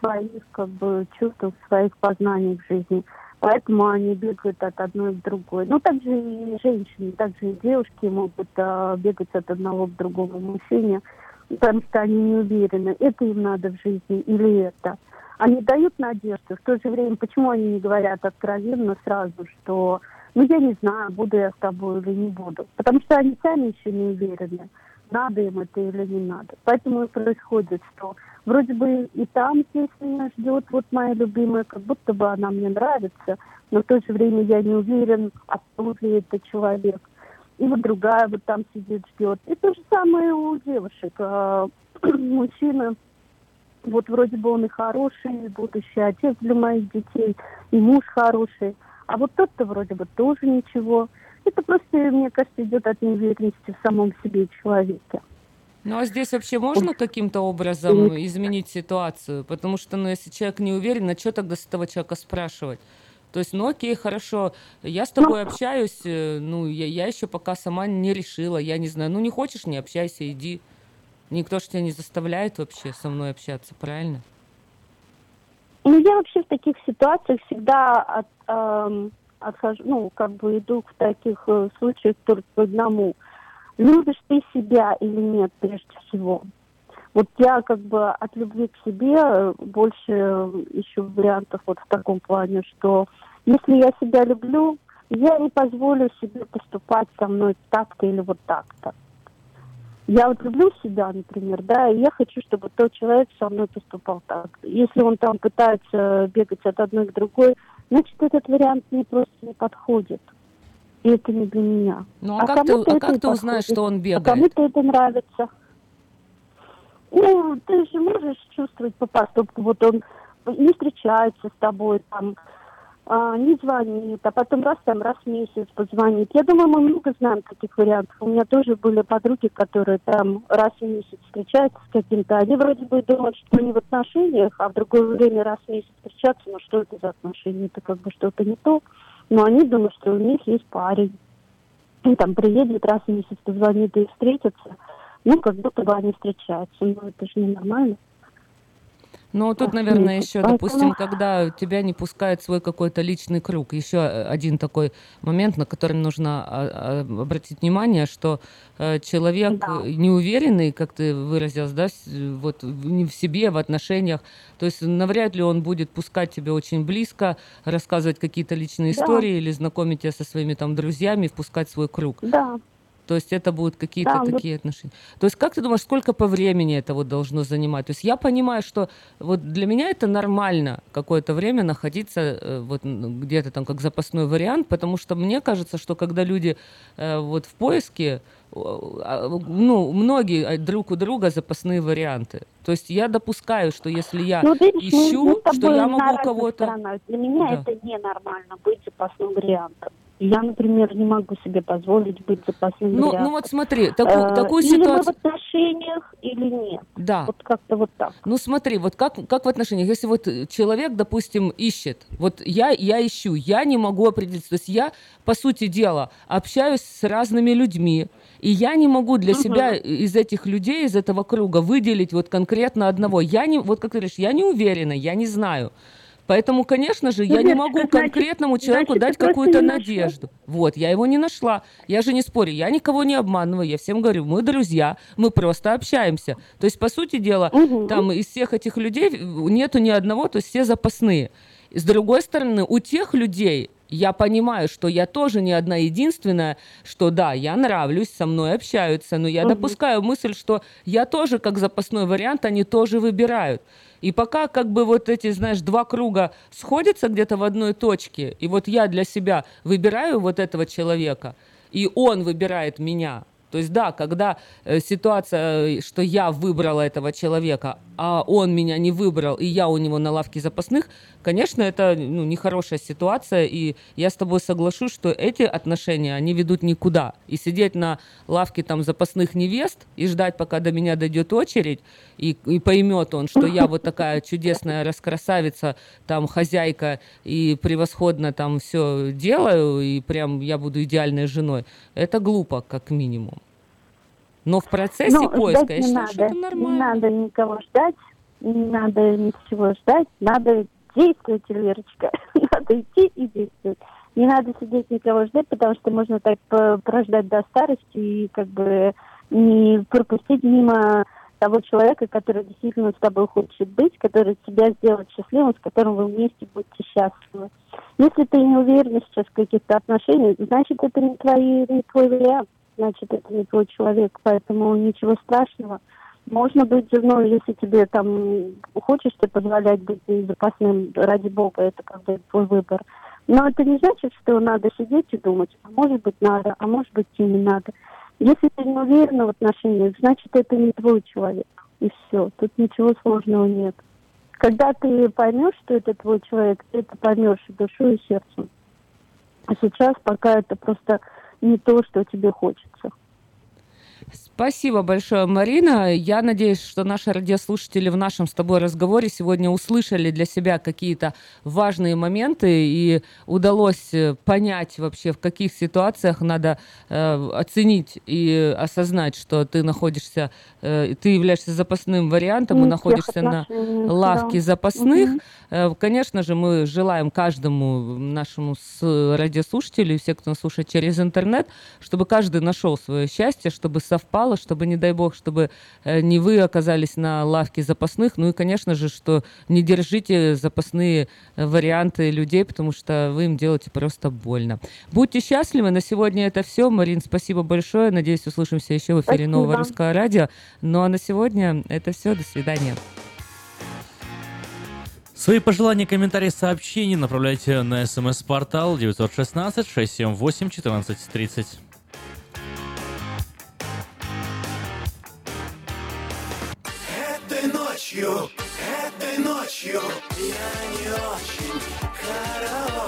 S21: своих как бы чувств, своих познаний в жизни. Поэтому они бегают от одной к другой. Ну, также и женщины, также и девушки могут а, бегать от одного к другому мужчине, потому что они не уверены, это им надо в жизни или это. Они дают надежду, в то же время, почему они не говорят откровенно сразу, что ну я не знаю, буду я с тобой или не буду. Потому что они сами еще не уверены, надо им это или не надо. Поэтому и происходит, что вроде бы и там здесь меня ждет вот моя любимая, как будто бы она мне нравится, но в то же время я не уверен, а тот ли это человек. И вот другая вот там сидит, ждет. И то же самое у девушек. А, Мужчина вот вроде бы он и хороший, и будущий отец для моих детей, и муж хороший. А вот тот-то вроде бы тоже ничего. Это просто, мне кажется, идет от неуверенности в самом себе человеке.
S1: Ну а здесь вообще можно каким-то образом изменить ситуацию? Потому что, ну, если человек не уверен, а что тогда с этого человека спрашивать? То есть, ну окей, хорошо, я с тобой общаюсь, э, ну, я, я еще пока сама не решила, я не знаю. Ну, не хочешь, не общайся, иди. Никто же тебя не заставляет вообще со мной общаться, правильно?
S21: Ну, я вообще в таких ситуациях всегда от, эм, отхожу, ну, как бы иду в таких э, случаях только по одному. Любишь ты себя или нет, прежде всего? Вот я как бы от любви к себе э, больше э, ищу вариантов вот в таком плане, что если я себя люблю, я не позволю себе поступать со мной так-то или вот так-то. Я вот люблю себя, например, да, и я хочу, чтобы тот человек со мной поступал так. Если он там пытается бегать от одной к другой, значит, этот вариант мне просто не подходит. И это не для меня.
S1: Ну а, как ты, а как ты узнаешь,
S21: подходит,
S1: что он
S21: А
S1: бегает?
S21: кому-то это нравится. Ну, ты же можешь чувствовать по поступку, вот он не встречается с тобой, там, а, не звонит, а потом раз там, раз в месяц позвонит. Я думаю, мы много знаем таких вариантов. У меня тоже были подруги, которые там раз в месяц встречаются с каким-то. Они вроде бы думают, что они в отношениях, а в другое время раз в месяц встречаться, ну что это за отношения, это как бы что-то не то. Но они думают, что у них есть парень. И там приедет раз в месяц, позвонит и встретятся. Ну, как будто бы они встречаются. Ну, это же ненормально.
S1: Ну, тут, наверное, еще, допустим, когда тебя не пускает свой какой-то личный круг. Еще э, один такой момент, на который нужно а, а, обратить внимание, что э, человек э, неуверенный, как ты выразилась, да, вот в- не в себе, в отношениях, то есть навряд ли он будет пускать тебя очень близко, рассказывать какие-то личные
S21: Да.
S1: истории или знакомить тебя со своими там друзьями, впускать свой круг.
S21: Да.
S1: То есть это будут какие-то
S21: Да, вот-
S1: такие отношения. То есть как ты думаешь, сколько по времени это вот должно занимать? То есть я понимаю, что вот для меня это нормально какое-то время находиться э, вот где-то там как запасной вариант, потому что мне кажется, что когда люди э, вот в поиске, а, ну, многие э, друг у друга запасные варианты. То есть я допускаю, что если я
S21: Ну, мы
S1: ищу, что я могу
S21: разных
S1: кого-то...
S21: Для меня
S1: Да.
S21: это ненормально быть запасным вариантом. Я, например, не могу себе позволить быть запасным
S1: Ну,
S21: вариантом.
S1: ну вот смотри, таку-
S21: Э,
S1: такую
S21: или мы в
S1: ситуацию...
S21: отношениях, или нет.
S1: Да.
S21: Вот как-то вот так.
S1: Ну смотри, вот как, как в отношениях, если вот человек, допустим, ищет, вот я, я ищу, я не могу определиться, то есть я, по сути дела, общаюсь с разными людьми, и я не могу для
S21: Мгм.
S1: себя из этих людей, из этого круга выделить вот конкретно одного. Я не, вот как ты говоришь, я не уверена, я не знаю. Поэтому, конечно же,
S21: Ну,
S1: я не
S21: Верочка,
S1: могу
S21: значит-
S1: конкретному человеку
S21: значит,
S1: дать какую-то
S21: не
S1: надежду. Вот, я его не нашла. Я же не спорю, я никого не обманываю, я всем говорю, мы друзья, мы просто общаемся. То есть, по сути дела, там из всех этих людей нету ни одного, то есть все запасные. С другой стороны, у тех людей я понимаю, что я тоже не одна единственная, что да, я нравлюсь, со мной общаются, но я
S21: Мгм.
S1: допускаю мысль, что я тоже как запасной вариант, они тоже выбирают. И пока как бы вот эти, знаешь, два круга сходятся где-то в одной точке, и вот я для себя выбираю вот этого человека, и он выбирает меня. То есть да, когда э, ситуация, э, что я выбрала этого человека, а он меня не выбрал, и я у него на лавке запасных, конечно, это ну, нехорошая ситуация, и я с тобой соглашусь, что эти отношения, они ведут никуда. И сидеть на лавке там запасных невест и ждать, пока до меня дойдет очередь, и, и поймет он, что я вот такая чудесная раскрасавица, там хозяйка, и превосходно там все делаю, и прям я буду идеальной женой, это глупо, как минимум. Но в процессе
S21: Ну,
S1: поиска я
S21: не
S1: считаю, что
S21: надо.
S1: это нормально.
S21: Не надо никого ждать, не надо ничего ждать, надо действовать, Верочка. надо идти и действовать. Не надо сидеть никого ждать, потому что можно так прождать до старости и как бы не пропустить мимо того человека, который действительно с тобой хочет быть, который тебя сделает счастливым, с которым вы вместе будете счастливы. Если ты не уверена сейчас в каких-то отношениях, значит, это не, твои, не твой вариант, значит, это не твой человек, поэтому ничего страшного. Можно быть женой, если тебе там хочешь ты позволять быть запасным, ради бога, это как бы твой выбор. Но это не значит, что надо сидеть и думать, а может быть надо, а может быть и не надо. Если ты не уверена в отношениях, значит это не твой человек. И все. Тут ничего сложного нет. Когда ты поймешь, что это твой человек, ты это поймешь и душой, и сердцем. А сейчас пока это просто не то, что тебе хочется.
S1: Спасибо большое, Марина. Я надеюсь, что наши радиослушатели в нашем с тобой разговоре сегодня услышали для себя какие-то важные моменты и удалось э, понять вообще, в каких ситуациях надо э, оценить и осознать, что ты находишься, э, ты являешься запасным вариантом и
S21: в
S1: находишься на
S21: отношениях,
S1: лавке
S21: да.
S1: запасных. Э, Конечно же, мы желаем каждому нашему радиослушателю, и все, кто нас слушает через интернет, чтобы каждый нашел свое счастье, чтобы совпало, чтобы, не дай бог, чтобы э, не вы оказались на лавке запасных. Ну и, конечно же, что не держите запасные э, варианты людей, потому что вы им делаете просто больно. Будьте счастливы. На сегодня это все. Марин, спасибо большое. Надеюсь, услышимся еще в эфире
S21: Спасибо.
S1: Нового Русского радио. Ну а на сегодня это все. До свидания.
S2: Свои пожелания, комментарии, сообщения направляйте на смс-портал 916-678-1430.
S22: Этой ночью, этой ночью я не очень караочен.